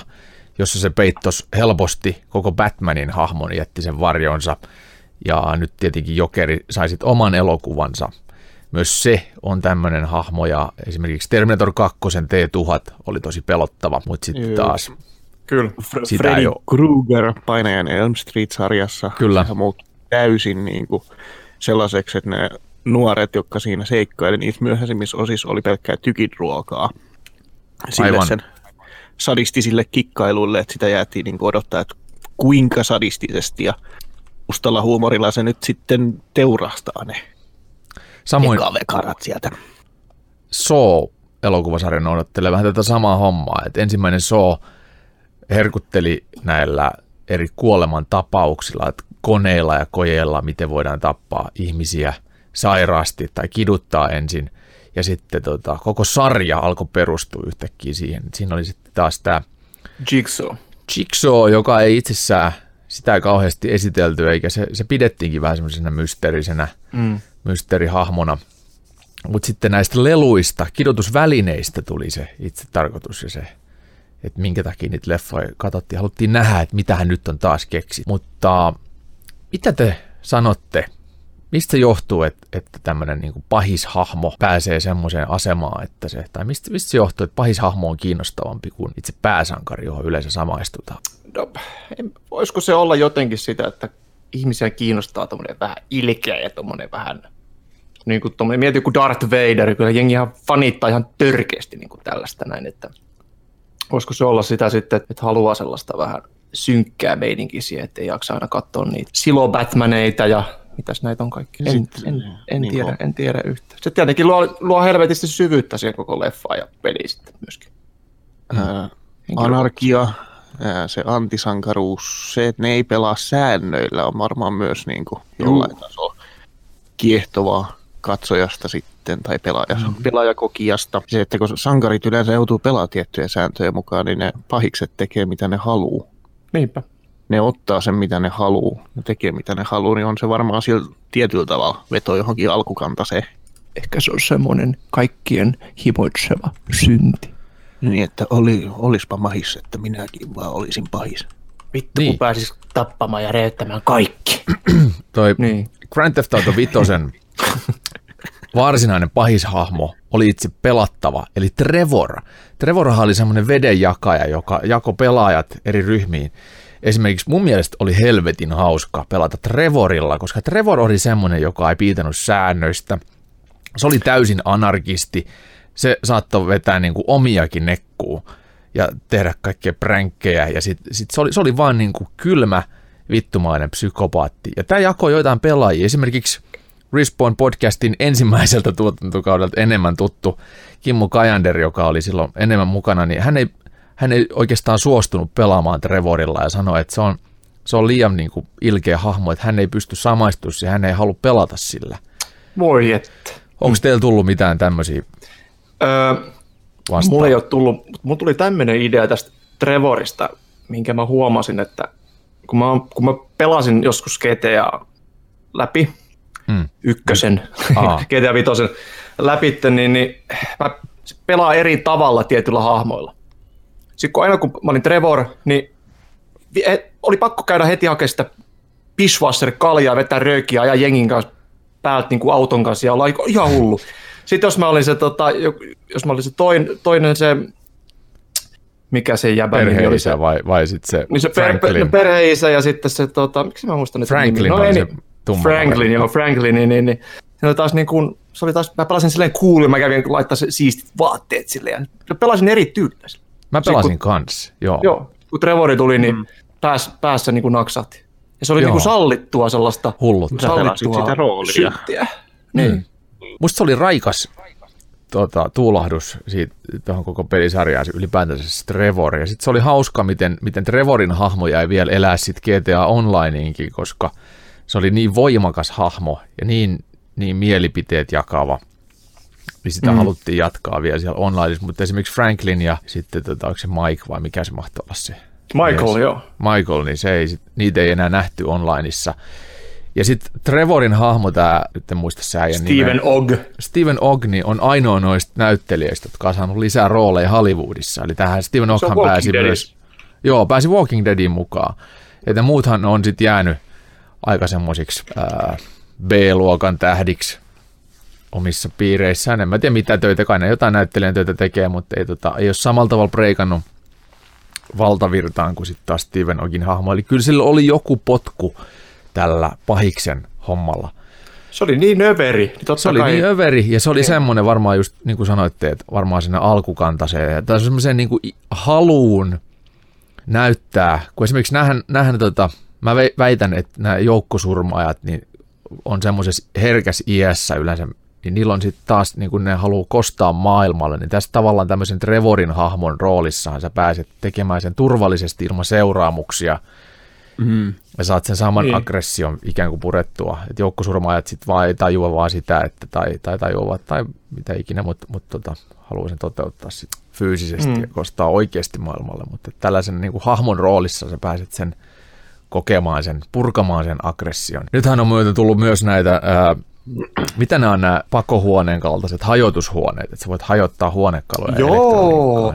jossa se peittos helposti koko Batmanin hahmon, jätti sen varjonsa. Ja nyt tietenkin Jokeri sai sit oman elokuvansa. Myös se on tämmöinen hahmo ja esimerkiksi Terminator 2 T1000 oli tosi pelottava, mutta sitten taas Kyllä. Fr- Sitä Freddy. Krueger painajan Elm Street-sarjassa. Kyllä. Muuttui täysin niin kuin sellaiseksi, että ne nuoret, jotka siinä seikkaili niissä myöhäisimmissä osissa, oli pelkkää tykidruokaa. Sille Aivan. sen sadistisille kikkailuille, että sitä jäätiin niin odottaa, että kuinka sadistisesti ja mustalla huumorilla se nyt sitten teurastaa ne samoin ekavekarat sieltä. Saw-elokuvasarja noudattelee vähän tätä samaa hommaa, että ensimmäinen Saw herkutteli näillä eri kuoleman tapauksilla, että koneilla ja kojeilla, miten voidaan tappaa ihmisiä sairaasti tai kiduttaa ensin. Ja sitten tota, koko sarja alkoi perustua yhtäkkiä siihen. Siinä oli sitten taas tämä Jigsaw. Jigsaw, joka ei itsessään sitä kauheasti esitelty, eikä se, se pidettiinkin vähän semmoisena mysteerisenä, Mm. mysteerihahmona. Mutta sitten näistä leluista, kidotusvälineistä tuli se itse tarkoitus ja se, että minkä takia niitä leffoja katsottiin. Haluttiin nähdä, että mitä hän nyt on taas keksi. Mutta mitä te sanotte Mistä se johtuu, että, että tämmöinen niin pahishahmo pääsee semmoiseen asemaan, että se, tai mistä, mistä se johtuu, että pahishahmo on kiinnostavampi kuin itse pääsankari, johon yleensä samaistutaan? No, voisiko se olla jotenkin sitä, että ihmisiä kiinnostaa tuommoinen vähän ilkeä ja tuommoinen vähän niin kuin tuommoinen, mieti kuin Darth Vader, kyllä jengi ihan fanittaa ihan törkeästi niin kuin tällaista näin, että voisiko se olla sitä sitten, että haluaa sellaista vähän synkkää meidinkin siihen, että ei jaksa aina katsoa niitä silo Batmaneita ja mitäs näitä on kaikki? En, Sitten, en, en, niin tiedä, en tiedä yhtään. Se tietenkin luo, luo helvetisti syvyyttä siihen koko leffaan ja peliin sitten myöskin. Ää, anarkia, ää, se antisankaruus, se, että ne ei pelaa säännöillä, on varmaan myös niin kuin jollain tasolla kiehtovaa katsojasta sitten, tai pelaaja, mm. pelaajakokijasta. Se, että kun sankarit yleensä joutuu pelaamaan tiettyjä sääntöjä mukaan, niin ne pahikset tekee mitä ne haluaa. Niinpä ne ottaa sen, mitä ne haluaa, ne tekee, mitä ne haluaa, niin on se varmaan sillä tietyllä tavalla veto johonkin alkukantaseen. Ehkä se on semmoinen kaikkien himoitseva synti. Niin, että oli, olispa mahis, että minäkin vaan olisin pahis. Vittu, niin. kun pääsis tappamaan ja reyttämään kaikki. Toi niin. Grand Theft Auto Vitosen varsinainen pahishahmo oli itse pelattava, eli Trevor. Trevor oli semmoinen vedenjakaja, joka jako pelaajat eri ryhmiin esimerkiksi mun mielestä oli helvetin hauska pelata Trevorilla, koska Trevor oli semmoinen, joka ei piitannut säännöistä. Se oli täysin anarkisti. Se saattoi vetää niin kuin omiakin nekkuu ja tehdä kaikkea pränkkejä. Ja sit, sit se, oli, se oli vaan niin kuin kylmä, vittumainen psykopaatti. Ja tämä jakoi joitain pelaajia. Esimerkiksi Respawn podcastin ensimmäiseltä tuotantokaudelta enemmän tuttu Kimmo Kajander, joka oli silloin enemmän mukana, niin hän ei hän ei oikeastaan suostunut pelaamaan Trevorilla ja sanoi, että se on, se on liian niin kuin ilkeä hahmo, että hän ei pysty samaistumaan ja hän ei halua pelata sillä. Voi että. Onko teillä tullut mitään tämmöisiä öö, Mulla ei ole tullut, mutta mulla tuli tämmöinen idea tästä Trevorista, minkä mä huomasin, että kun mä, kun mä pelasin joskus GTA läpi, mm. ykkösen, GTA vitosen läpi, niin, niin mä pelaan eri tavalla tietyillä hahmoilla. Sitten kun aina kun mä olin Trevor, niin oli pakko käydä heti hakemaan sitä Pishwasser kaljaa, vetää röökiä ja jengin kanssa päältä niin kuin auton kanssa ja olla ihan hullu. Sitten jos mä olin se, tota, jos mä olin se toin, toinen se, mikä se jäbä nimi oli se? vai, vai sitten se niin se Franklin? Per, perheisä ja sitten se, tota, miksi mä muistan Franklin no, oli se Franklin, joo, Franklin, niin, niin, niin. Se oli taas niin kuin, se oli taas, mä pelasin silleen cool, mä kävin laittaa se siistit vaatteet silleen, ja pelasin eri tyylillä. Mä pelasin kun, kans, joo. Joo, kun Trevori tuli, niin mm. pääs, päässä niin kuin naksahti. Ja se oli niin kuin sallittua sellaista Hullut. sallittua sitä roolia. Syttiä. Niin. Mm. Musta se oli raikas tuota, tuulahdus siitä, tuohon koko pelisarjaan ylipäätänsä se Trevor. Ja sitten se oli hauska, miten, miten Trevorin hahmo jäi vielä elää sitten GTA Onlineinkin, koska se oli niin voimakas hahmo ja niin, niin mielipiteet jakava – niin sitä mm. haluttiin jatkaa vielä siellä online, mutta esimerkiksi Franklin ja sitten tota, onko se Mike vai mikä se mahtoi olla se? Michael, mies. joo. Michael, niin se ei, niitä ei enää nähty onlineissa. Ja sitten Trevorin hahmo, tämä, nyt en muista sä Steven Ogg. Steven Ogg niin on ainoa noista näyttelijöistä, jotka on saanut lisää rooleja Hollywoodissa. Eli tähän Steven Ogghan pääsi myös, joo, pääsi Walking Deadin mukaan. Ja muuthan on sitten jäänyt aika semmoisiksi B-luokan tähdiksi omissa piireissään. En mä tiedä mitä töitä, kai ne jotain näyttelijän töitä tekee, mutta ei, tota, ei ole samalla tavalla breikannut valtavirtaan kuin sitten taas Steven Ogin hahmo. Eli kyllä sillä oli joku potku tällä pahiksen hommalla. Se oli niin överi. Niin se oli kai... niin överi ja se oli semmoinen varmaan just niin kuin sanoitte, että varmaan sinne alkukantaseen. Tai semmoisen niin kuin haluun näyttää, kun esimerkiksi nähän, nähän tota, mä väitän, että nämä joukkosurmaajat niin on semmoisessa herkäs iässä yleensä niin niillä on sitten taas, niin kun ne haluaa kostaa maailmalle, niin tässä tavallaan tämmöisen Trevorin hahmon roolissahan sä pääset tekemään sen turvallisesti ilman seuraamuksia, mm. ja saat sen saman niin. aggression ikään kuin purettua. Että joukkosurmaajat sitten vaan ei tajua vaan sitä, että, tai, tai tajuavat tai mitä ikinä, mutta, mutta tota, haluaa sen toteuttaa sit fyysisesti mm. ja kostaa oikeasti maailmalle. Mutta tällaisen niin kuin hahmon roolissa sä pääset sen kokemaan sen, purkamaan sen aggression. Nythän on myötä tullut myös näitä ää, mitä nämä on nämä pakohuoneen kaltaiset hajotushuoneet, että sä voit hajottaa huonekaluja Joo.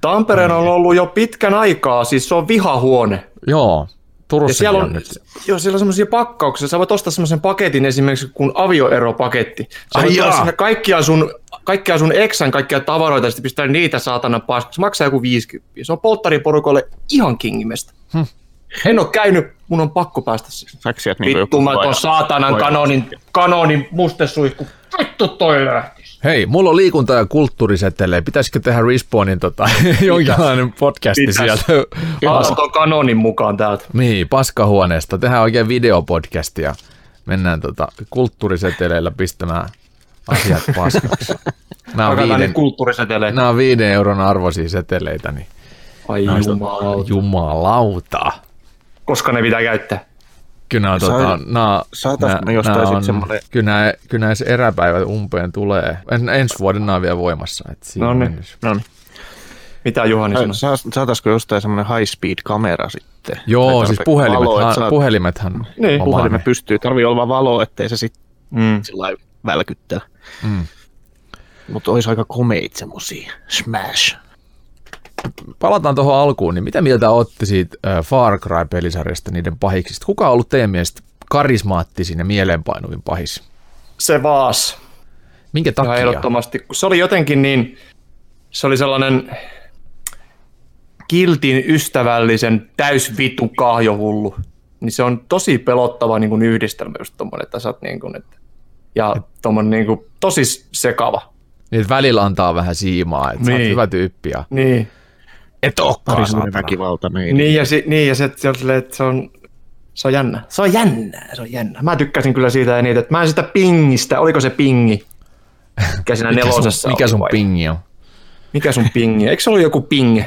Tampereen on ollut jo pitkän aikaa, siis se on vihahuone. Joo, Turussa siellä on, on, nyt. joo, siellä on semmoisia pakkauksia. Sä voit ostaa semmoisen paketin esimerkiksi kuin avioeropaketti. Sä Ai voit jaa. sinne kaikkia sun, kaikkia sun eksän, kaikkia tavaroita, ja sitten pistää niitä saatana paskaksi. Se maksaa joku 50. Se on polttariporukoille ihan kingimestä. En ole käynyt, mun on pakko päästä siihen. Saiko sieltä niinku Vittu, mä koira- saatanan kanonin, kanonin mustesuihku. Vittu toi lähtis. Hei, mulla on liikunta- ja kulttuuriseteleitä. Pitäisikö tehdä Respawnin tota, jonkinlainen podcasti Pitäis. sieltä? Ton kanonin mukaan täältä. Niin, paskahuoneesta. Tehdään oikein videopodcasti ja mennään tota, kulttuuriseteleillä pistämään asiat paskaksi. Nämä on, viiden, kulttuuriseteleitä. nämä on viiden euron arvoisia seteleitä, niin Ai jumalauta. jumalauta. Koska ne pitää käyttää. Kyllä nämä, tota, nämä, nämä- jostain nämä on- semmoinen- Kyllä nämä, kyllä nämä eräpäivät umpeen tulee. En, ensi vuoden nämä on vielä voimassa. Että siinä No niin. No niin. Mitä Juhani sanoi? Saataisiko jostain semmoinen high speed kamera sitten? Joo, siis valoa, että saat- puhelimethan Niin, omaa puhelimen ne. pystyy. Tarvii olla valoa, ettei se sitten Mm. sillä lailla välkyttele. Mm. Mutta olisi aika komeit semmosia. Smash. Palataan tuohon alkuun, niin mitä mieltä olette siitä äh, Far Cry-pelisarjasta niiden pahiksista? Kuka on ollut teidän mielestä karismaattisin ja mieleenpainuvin pahis? Se vaas. Minkä Ihan takia? ehdottomasti. Kun se oli jotenkin niin, se oli sellainen kiltin ystävällisen täysvitun kahjohullu. Niin se on tosi pelottava niin kuin yhdistelmä just tommonen, että sä oot niin kuin, että, ja tommonen niin kuin, tosi sekava. Niin, että välillä antaa vähän siimaa, että niin. sä oot Niin. hyvä tyyppi ja Niin, et Parisuuden saatana. väkivalta meidän. niin ja, si, niin, ja se, se, on, silleen, että se on, se on jännä. Se on jännä, se on jännä. Mä tykkäsin kyllä siitä eniten, että mä en sitä pingistä, oliko se pingi? Mikä siinä Mikä nelosessa sun, mikä sun vai? pingi on? Mikä sun pingi? Eikö se ollut joku ping?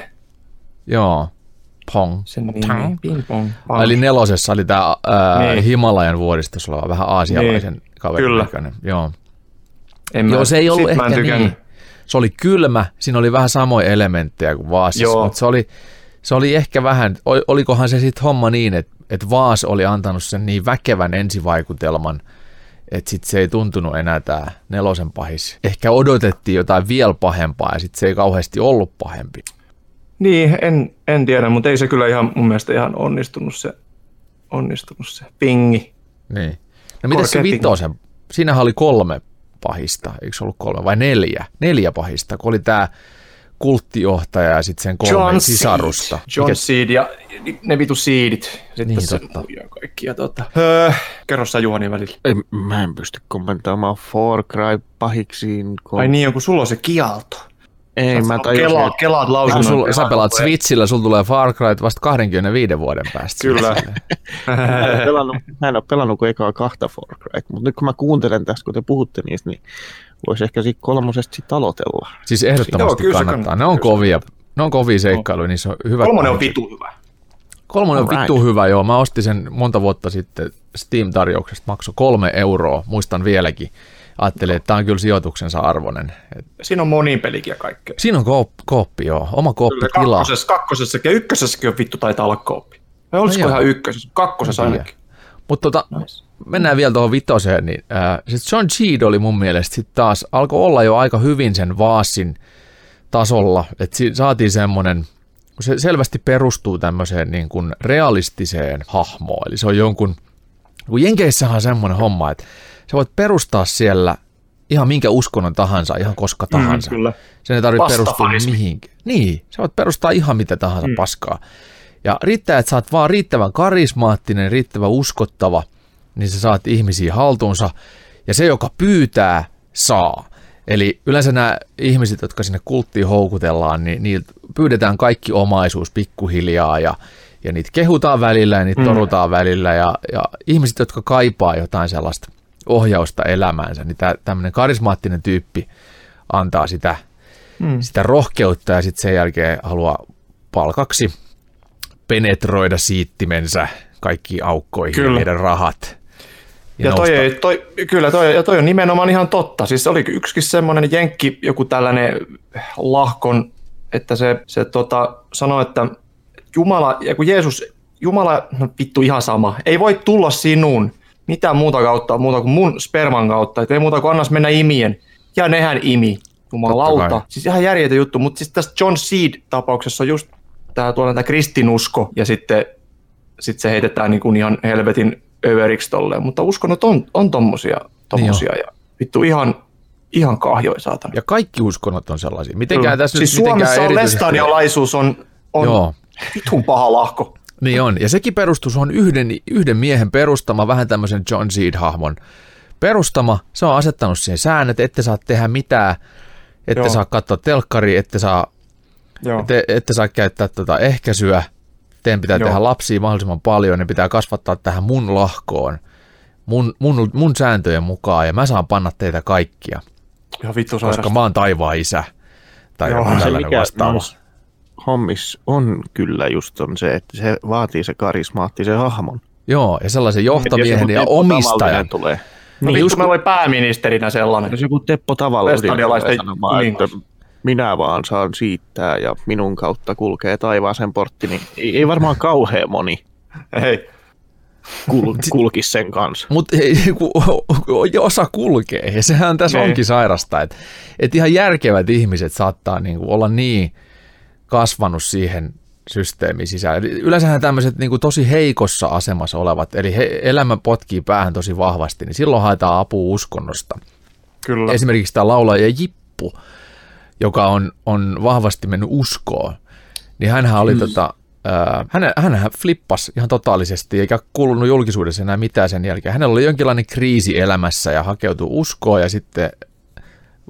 Joo, pong. Sen nimi. Ping pong. Ah, Eli nelosessa oli tämä Niin. Himalajan vuoristossa oleva vähän aasialaisen Niin. kaverin Kyllä. näköinen. Joo. En Joo, se ei ollut mä ehkä niin. Se oli kylmä, siinä oli vähän samoja elementtejä kuin Vaasissa, Joo. mutta se oli, se oli ehkä vähän, ol- olikohan se sitten homma niin, että, että Vaas oli antanut sen niin väkevän ensivaikutelman, että sitten se ei tuntunut enää tämä nelosen pahis. Ehkä odotettiin jotain vielä pahempaa ja sitten se ei kauheasti ollut pahempi. Niin, en, en tiedä, mutta ei se kyllä ihan mun mielestä ihan onnistunut se, onnistunut se pingi. Niin. No mitä se vitosen? Siinähän oli kolme pahista, eikö se ollut kolme vai neljä? Neljä pahista, kun oli tämä kulttijohtaja ja sitten sen kolme John sisarusta. Seed. John Mikä- Seed ja ne vitu Seedit. Sitten Niin, se totta. Ja tota. öö, kerro sä Juhani välillä. Ei, mä en pysty kommentoimaan Far Cry pahiksiin. Kun... Ai niin, kun sulla on se kialto. Ei, mä tajusin, Kelaa, että kelaat lausunnon. sul, sä pelaat ajan. Switchillä, sulla tulee Far Cry vasta 25 vuoden päästä. Kyllä. mä en ole pelannut, mä en ole pelannut kuin ekaa kahta Far Cry, mutta nyt kun mä kuuntelen tästä, kun te puhutte niistä, niin voisi ehkä siitä kolmosesta sit aloitella. Siis ehdottomasti Joo, kannattaa. kannattaa, Ne on kyllä kovia, ne on kovia seikkailuja, niissä on hyvät Kolmonen on vitu hyvä. Kolmonen on vittu hyvä, joo. Mä ostin sen monta vuotta sitten Steam-tarjouksesta, maksoi kolme euroa, muistan vieläkin. Ajattelin, että tämä on kyllä sijoituksensa arvoinen. Siinä on monin pelikin ja kaikkea. siinä on koop, kooppi, joo. Oma kooppi tilaa. kakkosessa, kakkosessa ja ykkösessäkin on vittu taitaa olla kooppi. Vai olisiko No ihan ykkösessä? Kakkosessa ainakin. Mutta tota, Nice. mennään vielä tuohon vitoseen, niin äh, sit John Cheed oli mun mielestä sit taas, alkoi olla jo aika hyvin sen Vaasin tasolla, että si- saatiin semmoinen, kun se selvästi perustuu tämmöiseen niin kuin realistiseen hahmoon, eli se on jonkun, kun Jenkeissähän on semmoinen homma, että sä voit perustaa siellä ihan minkä uskonnon tahansa, ihan koska tahansa. Mm, kyllä. Sen ei tarvitse perustua mihinkin. Niin, sä voit perustaa ihan mitä tahansa mm. paskaa. Ja riittää, että sä oot vaan riittävän karismaattinen, riittävän uskottava, niin sä saat ihmisiä haltuunsa. Ja se, joka pyytää, saa. Eli yleensä nämä ihmiset, jotka sinne kulttiin houkutellaan, niin niiltä pyydetään kaikki omaisuus pikkuhiljaa ja, ja niitä kehutaan välillä ja niitä mm. torutaan välillä. Ja, ja ihmiset, jotka kaipaa jotain sellaista ohjausta elämäänsä, niin tämmöinen karismaattinen tyyppi antaa sitä, mm. sitä rohkeutta ja sitten sen jälkeen haluaa palkaksi penetroida siittimensä kaikki aukkoihin Kyllä. ja viedä rahat. Ja toi, ei, toi, kyllä, toi, ja toi on nimenomaan ihan totta. Siis oli yksikin semmoinen jenkki, joku tällainen lahkon, että se, se tota, sanoi, että Jumala, ja kun Jeesus, Jumala, no vittu ihan sama, ei voi tulla sinuun, mitään muuta kautta, muuta kuin mun sperman kautta, että ei muuta kuin annas mennä imien. Ja nehän imi, jumalauta. Siis ihan järjetön juttu, mutta siis tässä John Seed-tapauksessa on just tämä tuolla tämä kristinusko, ja sitten sit se heitetään niin kuin ihan helvetin överiksi tolleen, mutta uskonnot on, on tommosia, tommosia niin ja vittu ihan, ihan kahjoi saatana. Ja kaikki uskonnot on sellaisia. Mitenkään tässä siis nyt, Suomessa on erityisesti- on, on Joo. vitun paha lahko. Niin on, ja sekin perustus on yhden, yhden miehen perustama, vähän tämmöisen John Seed-hahmon perustama. Se on asettanut siihen säännöt, ette saa tehdä mitään, ette Joo. saa katsoa telkkaria, ette saa, Joo. ette, ette saa käyttää tota ehkäisyä. Teidän pitää Joo. tehdä lapsia mahdollisimman paljon, ne pitää kasvattaa tähän mun lahkoon, mun, mun, mun sääntöjen mukaan, ja mä saan panna teitä kaikkia, Ihan vittu koska sairasta. mä oon taivaan isä. Tai Joo, se mikä vastaava. noissa hommissa on kyllä just on se, että se vaatii se karismaattisen hahmon. Joo, ja sellaisen joku ja omistajan. Tulee. No Niin, vittu, meillä oli pääministerinä sellainen. jos joku Teppo Tavallinen sanomaan, että kuningas. minä vaan saan siittää ja minun kautta kulkee taivaaseen portti, niin ei, ei varmaan kauhean moni Hei, kul, kulkisi sen kanssa. Mutta osa kulkee, ja sehän tässä Niin. onkin sairasta, että et ihan järkevät ihmiset saattaa niinku olla niin kasvanut siihen systeemiin sisään. Eli Yleensähän tämmöiset niinku tosi heikossa asemassa olevat, eli he, elämä potkii päähän tosi vahvasti, niin silloin haetaan apua uskonnosta. kyllä. Esimerkiksi tämä laulaja Jippu, joka on, on vahvasti mennyt uskoon, niin hänhän oli tota, ää, hän, hänhän flippasi ihan totaalisesti, eikä kuulunut julkisuudessa enää mitään sen jälkeen. Hänellä oli jonkinlainen kriisi elämässä ja hakeutui uskoon ja sitten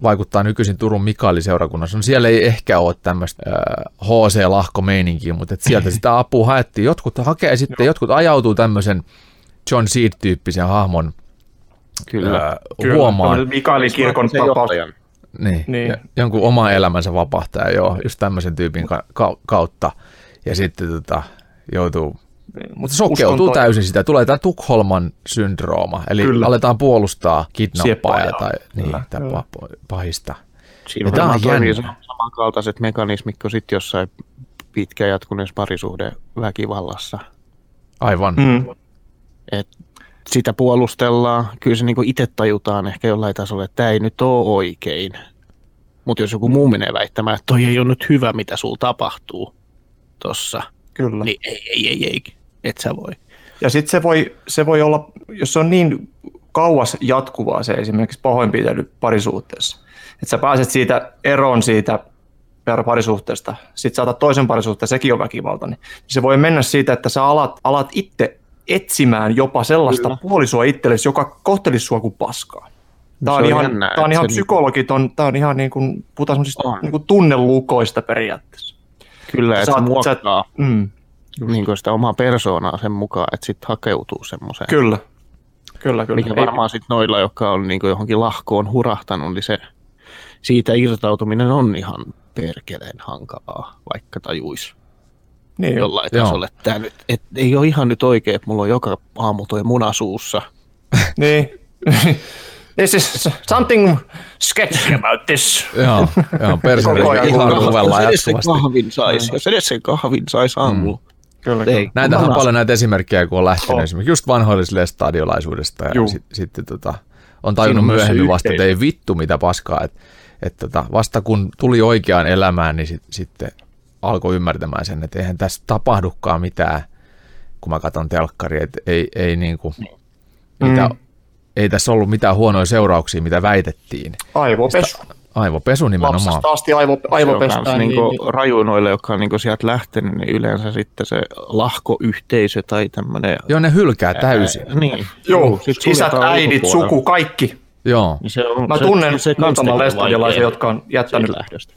vaikuttaa nykyisin Turun Mikaeli-seurakunnassa. No siellä ei ehkä ole tämmöistä HC-lahko-meininkiä, mutta et sieltä sitä apua haettiin. Jotkut hakee sitten, jotkut ajautuu tämmöisen John Seed-tyyppisen hahmon Kyllä. ää, Kyllä. huomaan. Mikaelin kirkon tapaus. Niin, Niin. Ja, jonkun oma elämänsä vapahtaja, joo, just tämmöisen tyypin ka- kautta. Ja sitten tota, joutuu, mutta sokeutuu uskonto- täysin sitä. Tulee tämä Tukholman syndrooma, eli Kyllä. Aletaan puolustaa kidnappaajaa Sieppaajaa. tai niin, Kyllä. pahista. Siinä Ja on toimii samankaltaiset mekanismit kuin sitten jossain pitkään jatkuneessa parisuhde väkivallassa. Aivan. Mm. Et sitä puolustellaan, kyllä se niinku itse tajutaan ehkä jollain tasolla, että tämä ei nyt ole oikein. Mutta jos joku muu menee väittämään, että toi ei ole nyt hyvä, mitä sulla tapahtuu tossa, Kyllä. niin ei, ei, ei, ei, et sä voi. Ja sitten se voi, se voi olla, jos se on niin kauas jatkuvaa se esimerkiksi pahoinpitely parisuhteessa, että sä pääset siitä eroon siitä per- parisuhteesta, sitten saatat toisen parisuhteen, sekin on väkivalta, niin se voi mennä siitä, että sä alat, alat itse etsimään jopa sellaista Kyllä. Puolisoa itsellesi, joka kohtelisi sua kuin paskaa. Tämä on, on ihan, jännää, tää on että ihan se niinku- psykologiton, tämä on ihan niin kuin, puhutaan semmoisista On. niin kuin tunnelukoista periaatteessa. Kyllä, että Sä se muokkaa Mm, niin sitä omaa persoonaa sen mukaan, että sitten hakeutuu semmoiseen. kyllä. Kyllä, kyllä. Mikä varmaan sitten noilla, jotka on niin johonkin lahkoon hurahtanut, niin se, siitä irtautuminen on ihan perkeleen hankalaa, vaikka tajuisi niin, jollain Joo. tasolla. Että tää nyt, et, ei ole ihan nyt oikein, että mulla on joka aamu toi muna suussa. Niin. This is something sketchy about this. Joo, joo ajan ihan sen jatkuvasti. kahvin sais, jos edes sen kahvin sais aamulla. Kyllä, Ei. kyllä. Näitä on paljon näitä esimerkkejä, kun on lähtenyt On. esimerkiksi just vanhoilliselle stadiolaisuudesta ja Juu. sit, sitten tota, on tajunnut myöhemmin vasta, että ei vittu mitä paskaa. Et, et tota, vasta kun tuli oikeaan elämään, niin sit, sitten alkoi ymmärtämään sen, että eihän tässä tapahdukaan mitään, kun mä katson telkkaria, että ei, ei, niinku, mitä, Mm. Ei tässä ollut mitään huonoja seurauksia, mitä väitettiin. Aivopesu. Aivopesu nimenomaan. Lapsesta asti aivo, Se on Niin, niinku niin, rajuinoille, jotka on niinku sieltä lähtenyt, niin yleensä sitten se lahkoyhteisö tai tämmöinen... Joo, ne hylkää täysin. Niin. Joo, sit isät, äidit, suku, kaikki. Joo, Niin se on, Mä se, tunnen se muutaman lestadiolaisen, jotka on jättänyt, lähdöstä.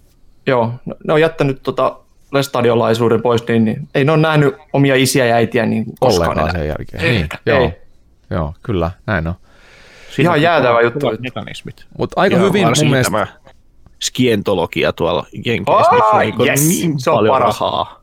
joo, ne on jättänyt tota lestadiolaisuuden pois, niin, niin ei ne ole nähnyt omia isiä ja äitiä niin koskaan ollenkaan enää. sen jälkeen. Ei, niin, ei. joo, joo, kyllä, näin on. Siinä on jäätävä hyvät juttu. Mekanismit. Mutta aika Ja hyvin mun mielestä... tämä skientologia tuolla Jenkeissä, on niinku yes, niin se on paljon paras. rahaa.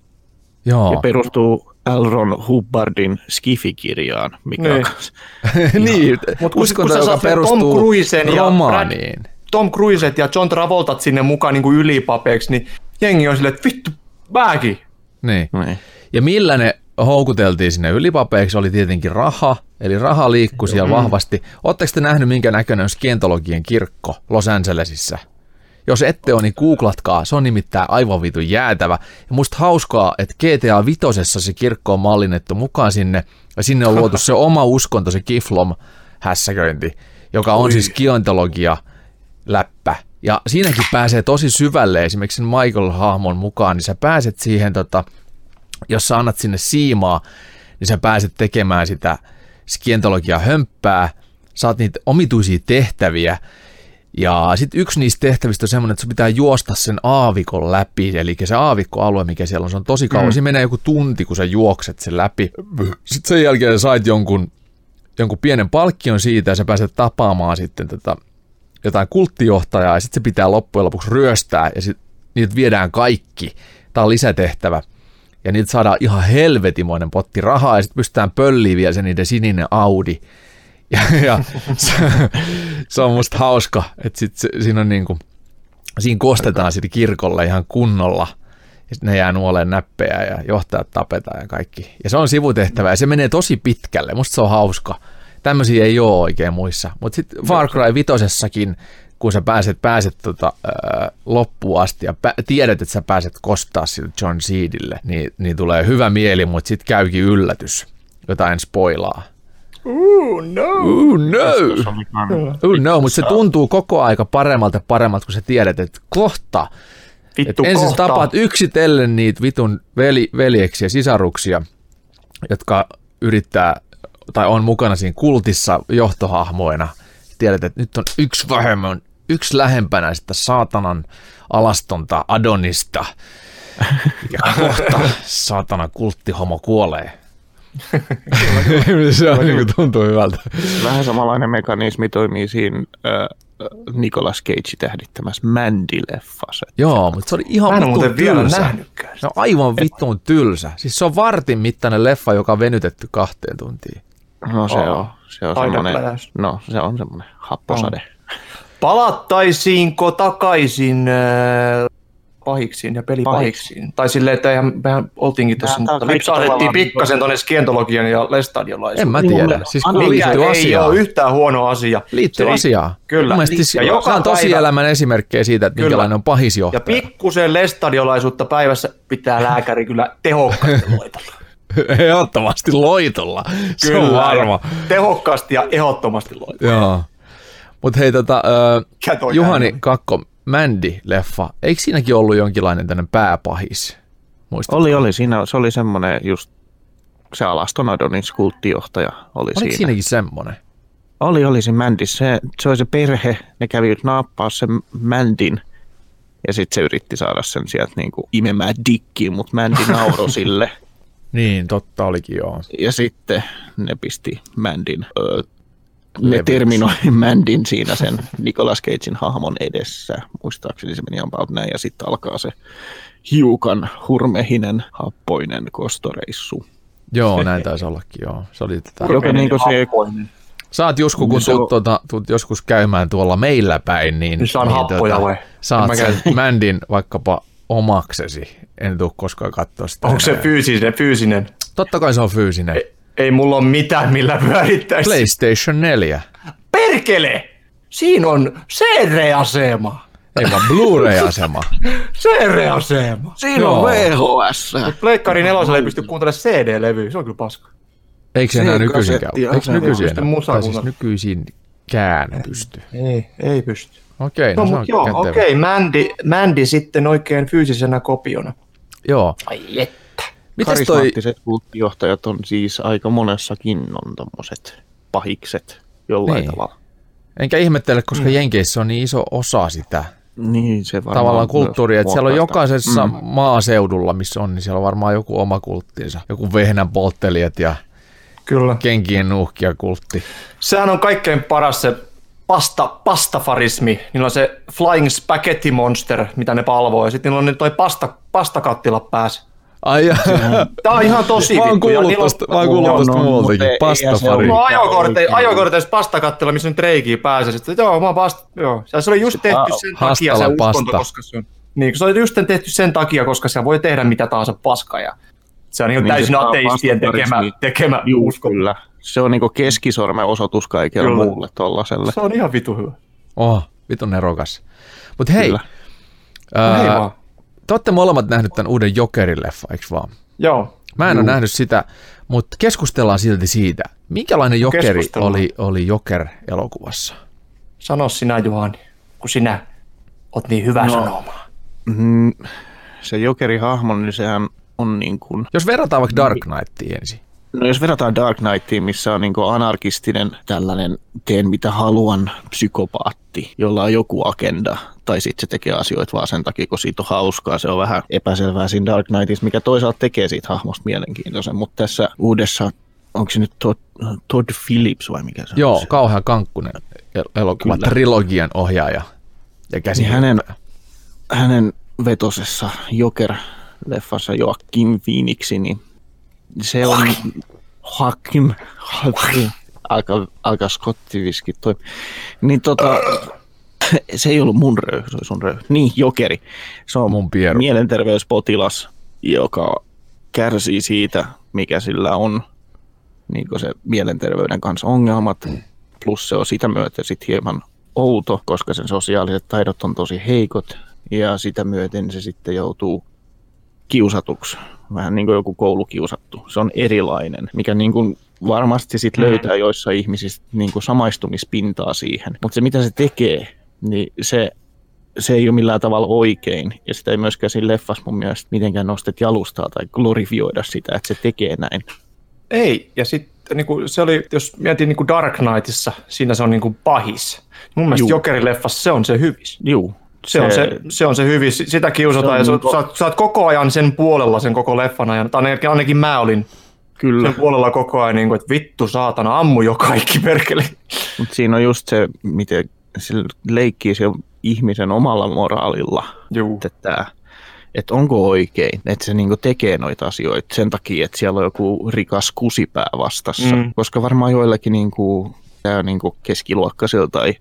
Joo, Ja perustuu L. Ron Hubbardin Skifi-kirjaan, mikä Niin. on kans- niin, Mut kun- uskonto, kun sä joka saat sen perustuu Tom Cruisen ja romaaniin. Tom Cruiset ja John Travoltat sinne mukaan niin kuin ylipapeiksi, niin jengi on silleen, että vittu, mäkin. Niin. Niin. Ja millä ne houkuteltiin sinne ylipapeiksi oli tietenkin raha Eli raha liikkuu siellä vahvasti. Oletteko te nähnyt, minkä näköinen on Skientologien kirkko Los Angelesissa? Jos ette ole, niin googlatkaa. Se on nimittäin aivan vitun jäätävä. Ja musta hauskaa, että GTA Vitosessa se kirkko on mallinnettu mukaan sinne. Ja sinne on luotu se oma uskonto, se Kiflom hässäköinti, joka on siis kiontologia läppä. Ja siinäkin pääsee tosi syvälle esimerkiksi sen Michael-hahmon mukaan, niin sä pääset siihen, tota, jos sä annat sinne siimaa, niin sä pääset tekemään sitä skientologia hömppää, saat niitä omituisia tehtäviä, ja sitten yksi niistä tehtävistä on semmoinen, että sun pitää juosta sen aavikon läpi, eli se aavikkoalue, mikä siellä on, se on tosi kauan. Mm. Siinä menee joku tunti, kun sä juokset sen läpi. Sitten sen jälkeen sä sait jonkun, jonkun pienen palkkion siitä, ja sä pääset tapaamaan sitten tätä jotain kulttijohtajaa, ja sitten se pitää loppujen lopuksi ryöstää, ja sitten niitä viedään kaikki. Tämä on lisätehtävä. Ja niitä saadaan ihan helvetimoinen potti rahaa, ja sitten pystytään pölliin vielä se niiden sininen Audi. Ja, ja se, se, on musta hauska, että sit se, siinä on niinku, siinä kostetaan sitten kirkolle ihan kunnolla. Ja sitten ne jää nuoleen näppejä ja johtajat tapetaan ja kaikki. Ja se on sivutehtävä ja se menee tosi pitkälle. Musta se on hauska. Tämmöisiä ei ole oikein muissa. Mutta sitten Far Cry vitosessakin, kun sä pääset, pääset tota, ää, loppuun asti ja pä- tiedät, että sä pääset kostaa sille John Seedille, niin, niin tulee hyvä mieli, mutta sitten käykin yllätys. Jotain spoilaa. Ooh, no. Ooh, no. Ooh, no, mutta se tuntuu koko aika paremmalta paremmalta, kun sä tiedät, että kohta. Vittu Et ensin kohta. tapaat yksitellen niitä vitun veli, veljeksiä, sisaruksia, jotka yrittää tai on mukana siinä kultissa johtohahmoina. Tiedät, että nyt on yksi vähemmän, yksi lähempänä sitä saatanan alastonta Adonista. Ja kohta saatana kulttihomo kuolee. se on, niin kuin, tuntuu hyvältä. Vähän samanlainen mekanismi toimii siinä äh, Nicolas Cage tähdittämässä Mandy-leffassa. Joo, mutta se oli Mä ihan en ole vitun muuten vielä nähnytkään. On aivan vitun tylsä. Siis se on vartin mittainen leffa, joka on venytetty kahteen tuntiin. No se Oo. on, se on semmoinen, no se on semmoinen happosade. Palattaisiinko takaisin äh, pahiksiin ja pelipahiksiin? Tai silleen, että eihän, mehän oltiinkin tuossa, mutta lipsahdettiin pikkasen tuonne skientologian ja En lestadiolaisuuteen. mä Niin mun tiedä. mielestä- Siis Mikä liittyy ei ole yhtään huono asia. Liittyy asiaan. Kyllä. Mun mielestä siis, Ja ja joka on tosielämän esimerkkejä siitä, että Kyllä. minkälainen on Ja pahisjohtaja. pikkusen lestadiolaisuutta päivässä pitää lääkäri kyllä tehokkaasti loitella. Ehdottomasti loitolla. Se on varma. Tehokkaasti ja ehdottomasti loitella. Joo. Mutta hei, tota, toi Juhani ääni? Kakko, Mandy-leffa, eikö siinäkin ollut jonkinlainen tämmöinen pääpahis? Muistatko? Oli, oli. Siinä se oli semmoinen just se Alaston Adonis kulttijohtaja oli Oliko siinä. siinäkin semmoinen? Oli, oli se Mandy. Se, se oli se perhe. Ne kävi naappaa sen Mandin. Ja sitten se yritti saada sen sieltä niinku imemään dikkiin, mutta Mandy nauroi sille. Niin, totta olikin joo. Ja sitten ne pisti Mandin, öö, ne terminoi Mandin siinä sen Nicolas Cagein hahmon edessä. Muistaakseni se meni about näin. Ja sitten alkaa se hiukan hurmehinen, happoinen kostoreissu. Joo, näin taisi ollakin, joo. Se oli tätä. Joka niinku se, Saat joskus, kun tuut, tuota, tuut joskus käymään tuolla meillä päin, niin, Niin saan happoja vai? saat sen Mandin vaikkapa omaksesi. En tule koskaan katsoa sitä. Onko se fyysinen? fyysinen? Totta kai se on fyysinen. Ei, ei mulla ole mitään, millä pyörittäisi. PlayStation 4. Perkele! Siinä on CD-asema. Ei vaan Blu-ray-asema. CD-asema. siinä Joo. on VHS. Pleikkari neloselle ei pysty kuuntelemaan CD-levyä. Se on kyllä paska. Eikö se enää Se nykyisin käy? kasetti, Eikö se nykyisin enää? musaa Tai siis kuuntelemaan. nykyisin kään pysty. Ei, ei pysty. Okei, No, no, se on joo, kätevä. okei, Mandy, Mandy sitten oikein fyysisenä kopiona. Joo. Ai että. Mites toi, Karismaattiset kulttijohtajat on siis aika monessakin on tommoset pahikset jollain Niin. tavalla. enkä ihmettele, koska Jenkeissä on niin iso osa sitä Niin, se varmaan tavallaan kulttuuria, että siellä on jokaisessa mm. maaseudulla, missä on, niin siellä on varmaan joku oma kulttiinsa. Joku vehnän polttelijat ja Kyllä. kenkien nuuhkia kultti. Sehän on kaikkein paras se pasta, pastafarismi. Niillä on se Flying Spaghetti Monster, mitä ne palvoo. Ja sitten niillä on toi pasta, pastakattila päässä. Ai Tää on ihan tosi mä oon kuullut tosta, mä oon kuullut tosta no, muultakin, pastafari. Mulla on ajokorte, Oikein. ajokorteissa pastakattila, missä nyt reikiä pääsee. Sitten, joo, mä oon pasta, joo. Ja se oli just tehty sen takia se uskonto, koska se on... Niin, se oli just tehty sen takia, koska se voi tehdä mitä tahansa paskaa. Ja se on ihan Niin, täysin ateistien tekemä, tekemä Juu, uskonto. kyllä. Se on niinku keskisormen osoitus kaikille Kyllä. muulle tollaselle. Se on ihan vitu hyvä. Oh, vitun nerokas. Mutta hei, Kyllä. No hei ää, vaan. te olette molemmat nähnyt tämän uuden Jokerin-leffa, eikö vaan? Joo. Mä en Juu. ole nähnyt sitä, mutta keskustellaan silti siitä. Minkälainen Jokeri Keskustellaan. oli, oli Joker-elokuvassa? Sano sinä Juhani, kun sinä oot niin hyvä no. sanomaan. Mm, se Jokeri-hahmo, niin sehän on niin kuin, Jos verrataan vaikka Dark Knightiin ensin. No jos verrataan Dark Knightiin, missä on niin anarkistinen tällainen teen mitä haluan psykopaatti, jolla on joku agenda, tai sitten se tekee asioita vaan sen takia, kun siitä on hauskaa. Se on vähän epäselvää siinä Dark Knightissa, mikä toisaalta tekee siitä hahmosta mielenkiintoisen, mutta tässä uudessa, onko se nyt Todd, Todd Phillips vai mikä se on? Joo, se? kauhean kankkunen el- elokuva, trilogian ohjaaja ja käsi. Niin hänen, hänen vetosessa Joker-leffassa Joaquin Phoenixi, niin se on Joaquin, Joaquin aika, aika skottiviski toi. Niin tota, se ei ollut mun röyhy, se oli sun röyhy. Niin, Jokeri. Se on Mun pieru. mielenterveyspotilas, joka kärsii siitä, mikä sillä on niin se mielenterveyden kanssa ongelmat. Plus se on sitä myöten sit hieman outo, koska sen sosiaaliset taidot on tosi heikot ja sitä myöten se sitten joutuu kiusatuksi. Vähän niin kuin joku koulukiusattu. Se on erilainen, mikä niin kuin varmasti sit löytää joissa ihmisissä niin kuin samaistumispintaa siihen. Mutta se mitä se tekee, niin se, se ei ole millään tavalla oikein. Ja sitä ei myöskään siinä leffassa mun mielestä mitenkään nostet jalustaa tai glorifioida sitä, että se tekee näin. Ei, ja sitten niin se oli, jos mietin niin kuin Dark Knightissa, siinä se on niin kuin pahis. Mun mielestä Juu. Jokerin-leffassa se on se hyvis. Juu. Se, on se, se on se hyvis, sitä kiusataan Se ja sä, niinku- sä, oot- sä oot koko ajan sen puolella sen koko leffan ajan, tai ainakin, ainakin mä olin Kyllä. sen puolella koko ajan, niin kuin, että vittu saatana, ammu jo kaikki perkele. Mutta siinä on just se, miten se leikkii se ihmisen omalla moraalilla, Juu. että, että onko oikein, että se niinku tekee noita asioita sen takia, että siellä on joku rikas kusipää vastassa. Mm. Koska varmaan joillakin niinku, tää niinku keskiluokkaisilla tai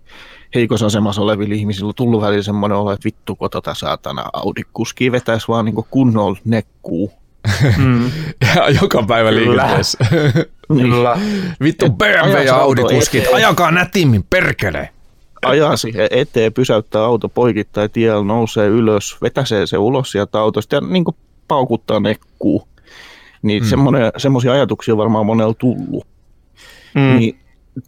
heikossa asemassa olevilla ihmisillä on tullut välillä semmoinen olo, että vittu kun tota saatana Audi-kuski vetäisi vaan niinku kunnolla nekkuu. Mm. Ja joka päivä Kyllä. liikenteessä. Kyllä. Vittu BMW ja auto Audi-kuskit, eteen. ajakaa nätimmin, perkele! ajaa siihen eteen, pysäyttää auto poikittain tiellä, nousee ylös, vetäsee se ulos sieltä autosta ja niin kuin paukuttaa nekkuu. Niin Mm. mm. semmoisia ajatuksia on varmaan monella tullut. Mm. Niin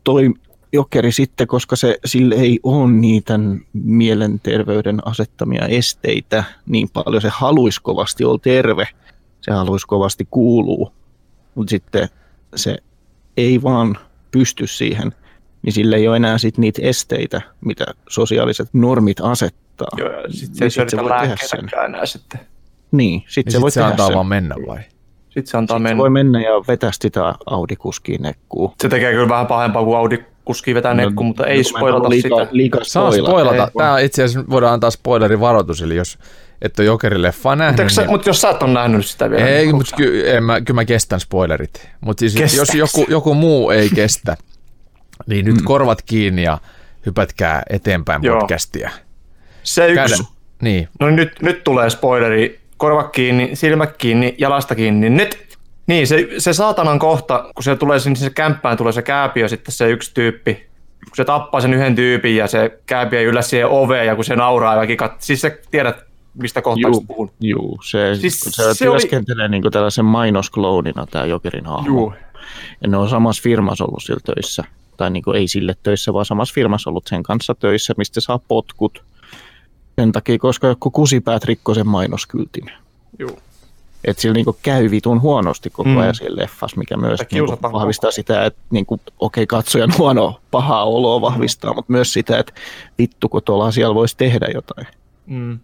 toi jokeri sitten, koska se, sille ei ole niitä mielenterveyden asettamia esteitä niin paljon. Se haluaisi kovasti olla terve, se haluaisi kovasti kuuluu, mutta sitten se ei vaan pysty siihen, niin sillä ei ole enää sit niitä esteitä, mitä sosiaaliset normit asettaa. Joo, ja sitten Niin se ei sit se voi tehdä lääkkeitäkään enää sitten. Niin, sitten Niin se voi sit se tehdä antaa sen. vaan mennä vai? Sitten se antaa Se mennä. voi mennä ja vetää sitä Audi-kuskiin nekkuu. Se tekee kyllä vähän pahempaa kuin Audi kuski vetää nekku, mutta ei No, spoilata liikaa, sitä. Liikaa Saa spoilata. spoilata. ei. Tämä itse asiassa voidaan antaa spoilerivaroitus, eli jos et ole Jokerileffaa nähnyt, Mutta niin... mut jos sä et ole nähnyt sitä vielä. Ei, niin mutta ky- en mä, kyllä mä kestän spoilerit. Mutta siis jos joku, joku muu ei kestä, niin nyt korvat kiinni ja hypätkää eteenpäin Joo. podcastia. Se yksi. Käden- Niin, No nyt, nyt tulee spoileri. Korva kiinni, silmät kiinni, jalasta kiinni. Nyt! Niin, se, se saatanan kohta, kun se tulee sinne se kämppään, tulee se kääpiö, sitten se yksi tyyppi, kun se tappaa sen yhden tyypin ja se kääpiö yllä siihen oveen ja kun se nauraa ja väki kat... Siis sä tiedät, mistä kohtaa puhun. Juu, se, Siis se, se se oli- työskentelee niin tällaisen mainoskloonina tämä Jokerin hahmo. Juu. Ja ne on samassa firmassa ollut sillä töissä. Tai niin ei sille töissä, vaan samassa firmassa ollut sen kanssa töissä, mistä saa potkut. Sen takia, koska joku kusipäät rikkoi sen mainoskyltin. Juu. Että sillä niinku käy vitun huonosti koko Mm. ajan siinä leffassa, mikä myös niinku vahvistaa sitä, että niinku, okei, okay, katsojan huono, pahaa oloa vahvistaa, mutta myös sitä, että vittu, kun tuolla asialla voisi tehdä jotain. Mm.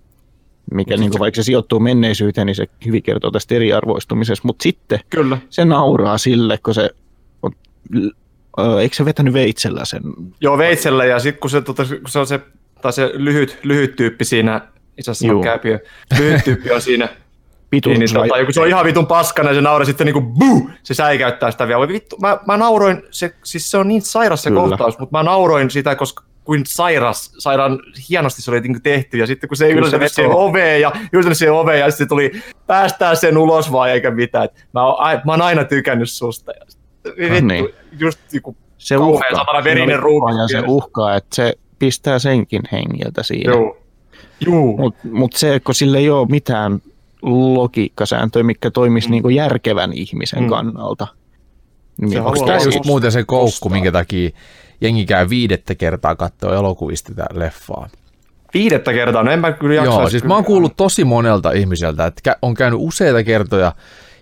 Mikä niinku, vaikka se sijoittuu menneisyyteen, niin se hyvin kertoo tästä eriarvoistumisesta, mutta sitten Kyllä. se nauraa sille, kun se on, eikö se vetänyt veitsellä sen? Joo, veitsellä ja sitten kun se, tota, kun se on se, tai se lyhyt, lyhyt tyyppi siinä, itse asiassa kääpiö, lyhyt tyyppi on siinä, Pitun niin, niin tota, joku se on ihan vitun paskana ja se nauraa sitten niinku buu, se säikäyttää sitä vielä. Voi Vittu, mä, mä nauroin, se, siis se on niin sairas se Kyllä. kohtaus, mutta mä nauroin sitä, koska kuin sairas, sairaan hienosti se oli niinku tehty ja sitten kun se se yltänyt vetoo. oveen ja yltänyt siihen oveen ja sitten tuli päästään sen ulos vai eikä mitään. Mä, oon, ai- mä oon aina tykännyt susta. Ja sitten vittu, niin. just niinku Se uhkaa. satana verinen kuva Ja se uhkaa, että se pistää senkin hengiltä siinä. Joo. Juu. Mutta mut se, kun sillä ei ole mitään logiikkasääntöjä, mikä toimisi mm. niinku järkevän ihmisen Mm. kannalta. Niin onko tämä tää just muuten se koukku, ostaa. minkä takia jengi käy viidettä kertaa katsoa elokuvista tätä leffaa? Viidettä kertaa, no en mä kyllä jaksaisi. Joo, siis mä oon kuullut tosi monelta ihmiseltä, että on käynyt useita kertoja,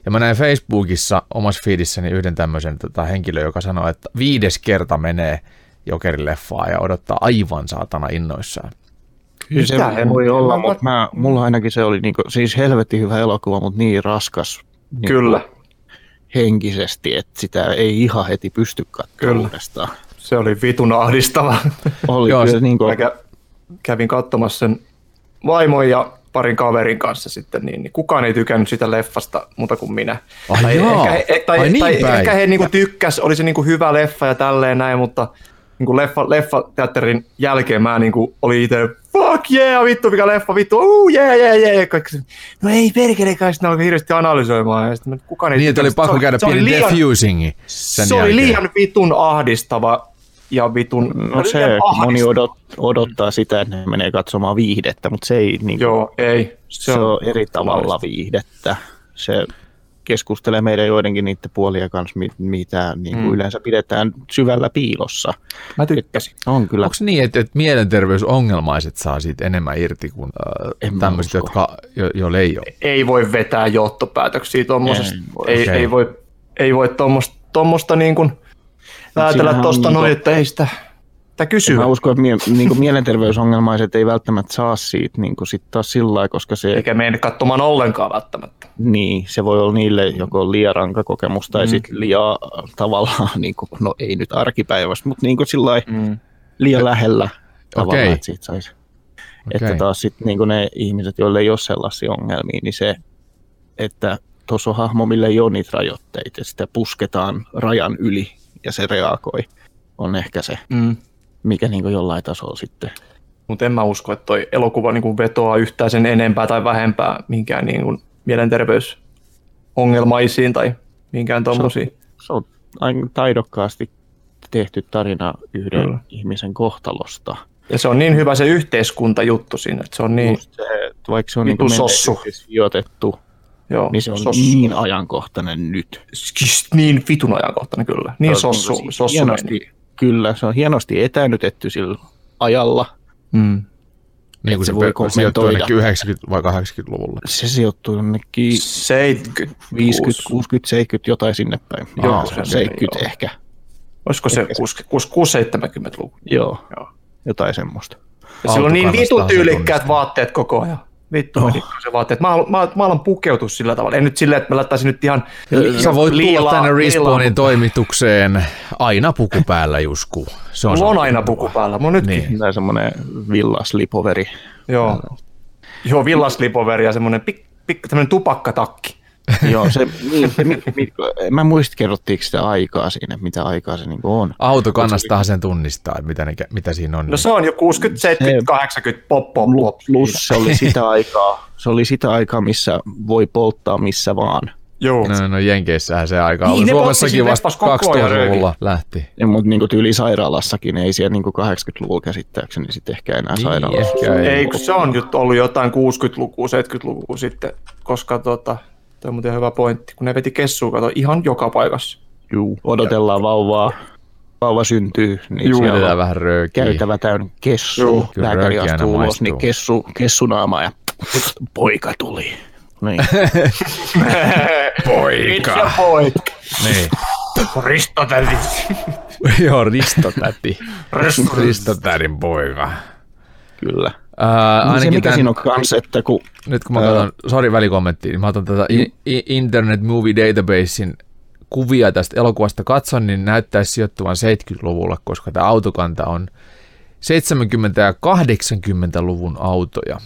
ja mä näin Facebookissa omassa feedissäni yhden tämmöisen tota, henkilön, joka sanoi, että viides kerta menee Jokerin leffaa ja odottaa aivan saatana innoissaan. Kyllä se Mitä voi en- olla, mä- mutta mä, mulla ainakin se oli niinku, siis helvetti hyvä elokuva, mutta niin raskas niinku Kyllä, henkisesti, että sitä ei ihan heti pysty katsomaan uudestaan. se oli vitun ahdistava. Oli Joo, kyllä se- niinku, Mä kä- kävin katsomassa sen vaimon ja parin kaverin kanssa sitten, niin, niin kukaan ei tykännyt sitä leffasta muuta kuin minä. Ai tai jaa. ehkä, he- tai, Ai niin tai päin. ehkä he niinku tykkäs, oli se niinku hyvä leffa ja tälleen näin, mutta niinku leffa, leffateatterin jälkeen mä niinku oli itse, fuck yeah, vittu mikä leffa, vittu, uh, yeah, yeah, yeah. Kaikki, se, no ei perkele, kai sitten alkoi hirveästi analysoimaan. Ja sitten kukaan ei Niin, että oli pakko Se käydä se oli pieni liian- defusingi sen Se oli jälkeen. liian vitun ahdistava ja vitun... no oli se, moni odot, odottaa sitä, että ne menee katsomaan viihdettä, mutta se ei niinku, Joo, ei. se, on eri tavalla viihdettä. Se keskustelee meidän joidenkin niiden puolia kanssa, mi- mitä niin kuin Mm. yleensä pidetään syvällä piilossa. Mä tykkäsin. On kyllä. Onko niin, että, että mielenterveysongelmaiset saa siitä enemmän irti kuin äh, tämmöiset, jotka jo, jo ei ole? Ei voi vetää johtopäätöksiä tuommoisesta. Ei voi. Ei, voi, ei voi tuommoista, tuommoista niin kuin siinähän tuosta noin, että ei sitä, sitä kysyä. Mä uskon, että mie, niin kuin mielenterveysongelmaiset ei välttämättä saa siitä niin kuin sit taas sillä lailla, koska se, Eikä mene katsomaan ollenkaan välttämättä. niin, se voi olla niille joko liian ranka kokemus tai Mm. sitten liian tavallaan, niin kuin, no ei nyt arkipäivästä, mutta niin kuin sillä lailla Mm. liian lähellä tavallaan, Okei. että siitä saisi. Okei. Että taas sitten niin ne ihmiset, joille ei ole sellaisia ongelmia, niin se, että tuossa on hahmo, millä ei ole niitä rajoitteita ja sitä pusketaan rajan yli ja se reagoi, on ehkä se, Mm. Mikä niin jollain tasolla sitten Mutta en mä usko, että toi elokuva niin kuin vetoaa yhtään sen enempää tai vähempää minkään niin kuin mielenterveysongelmaisiin tai minkään tommosiin. se on aika taidokkaasti tehty tarina yhden Kyllä. ihmisen kohtalosta. Ja se on niin hyvä se yhteiskuntajuttu siinä, että se on niin, Just se, vaikka se on niin sossu. sijoitettu, joo, niin se on sossu. niin ajankohtainen nyt. Skist, niin vitun ajankohtainen kyllä. Niin Se on sossu, siis sossu hienosti, kyllä, se on hienosti etänytetty sillä ajalla. mm. Niin kuin se se, voi kommentoida. jonnekin 90- vai 80-luvulle. Se sijoittuu jonnekin 70, 50, 60, 70, jotain sinne päin. Joo, Joo, se on 70 joo. ehkä. Olisiko se 6-70-luku? Joo, Joo. jotain semmoista. Ja sillä on niin Autokannastahan vitun se tyylikkäät tunnistaa. vaatteet koko ajan. Vittu, oh. se vaatteet. Mä, mä, mä alan pukeutua sillä tavalla. En nyt silleen, että mä laittaisin nyt ihan Sä voit tulla liilaa- tänne Respawnin liilaa- toimitukseen aina puku päällä, Jusku. Se on Mulla on aina puku päällä. Mulla on nytkin. Niin. Tämä semmoinen villaslipoveri. Joo. Joo, villaslipoveri ja semmoinen pik, pik, tämmöinen tupakkatakki. Joo, se, niin, se, mi, mi, mä muistin, kerrottiinko sitä aikaa siinä, mitä aikaa se niin on. Autokannastahan sen tunnistaa, että mitä, ne, mitä siinä on. No se on jo 60, 70, 80, pop, pop, pop. Plus se oli sitä aikaa, se oli sitä aikaa, missä voi polttaa missä vaan. Joo. No, no Jenkeissähän se aika Niin, oli. Suomessakin vasta siinä koko ajan 2000-luvulla lähti. Ja, mutta niin tyyli sairaalassakin ei siellä niin 80-luvulla käsittääkseni sit ehkä enää Niin, sairaalassa. ehkä ei. Ei, kun se on nyt ollut jotain 60-lukua, 70-lukua sitten, koska tota, toi on muuten hyvä pointti, kun ne veti kessua, kato, ihan joka paikassa. Juu, odotellaan vauvaa. Vauva syntyy, niin Juu. siellä on vähän röökiä. käytävä täynnä kessu. Juu. Lääkäri astuu ulos, niin kessu, kessunaama ja poika tuli. Niin. Poika. Poika. Niin. Ristotäti. Joo, Ristotäti. Ristotädin poika. Kyllä. Ää, se ainakin mikä tän, siinä on kans, että kun nyt kun mä katson, sori välikommentti, niin mä otan tätä I- Internet Movie Databasein kuvia tästä elokuvasta katson, niin näyttäisi sijoittuvan 70-luvulla, koska tämä autokanta on 70- ja 80-luvun autoja.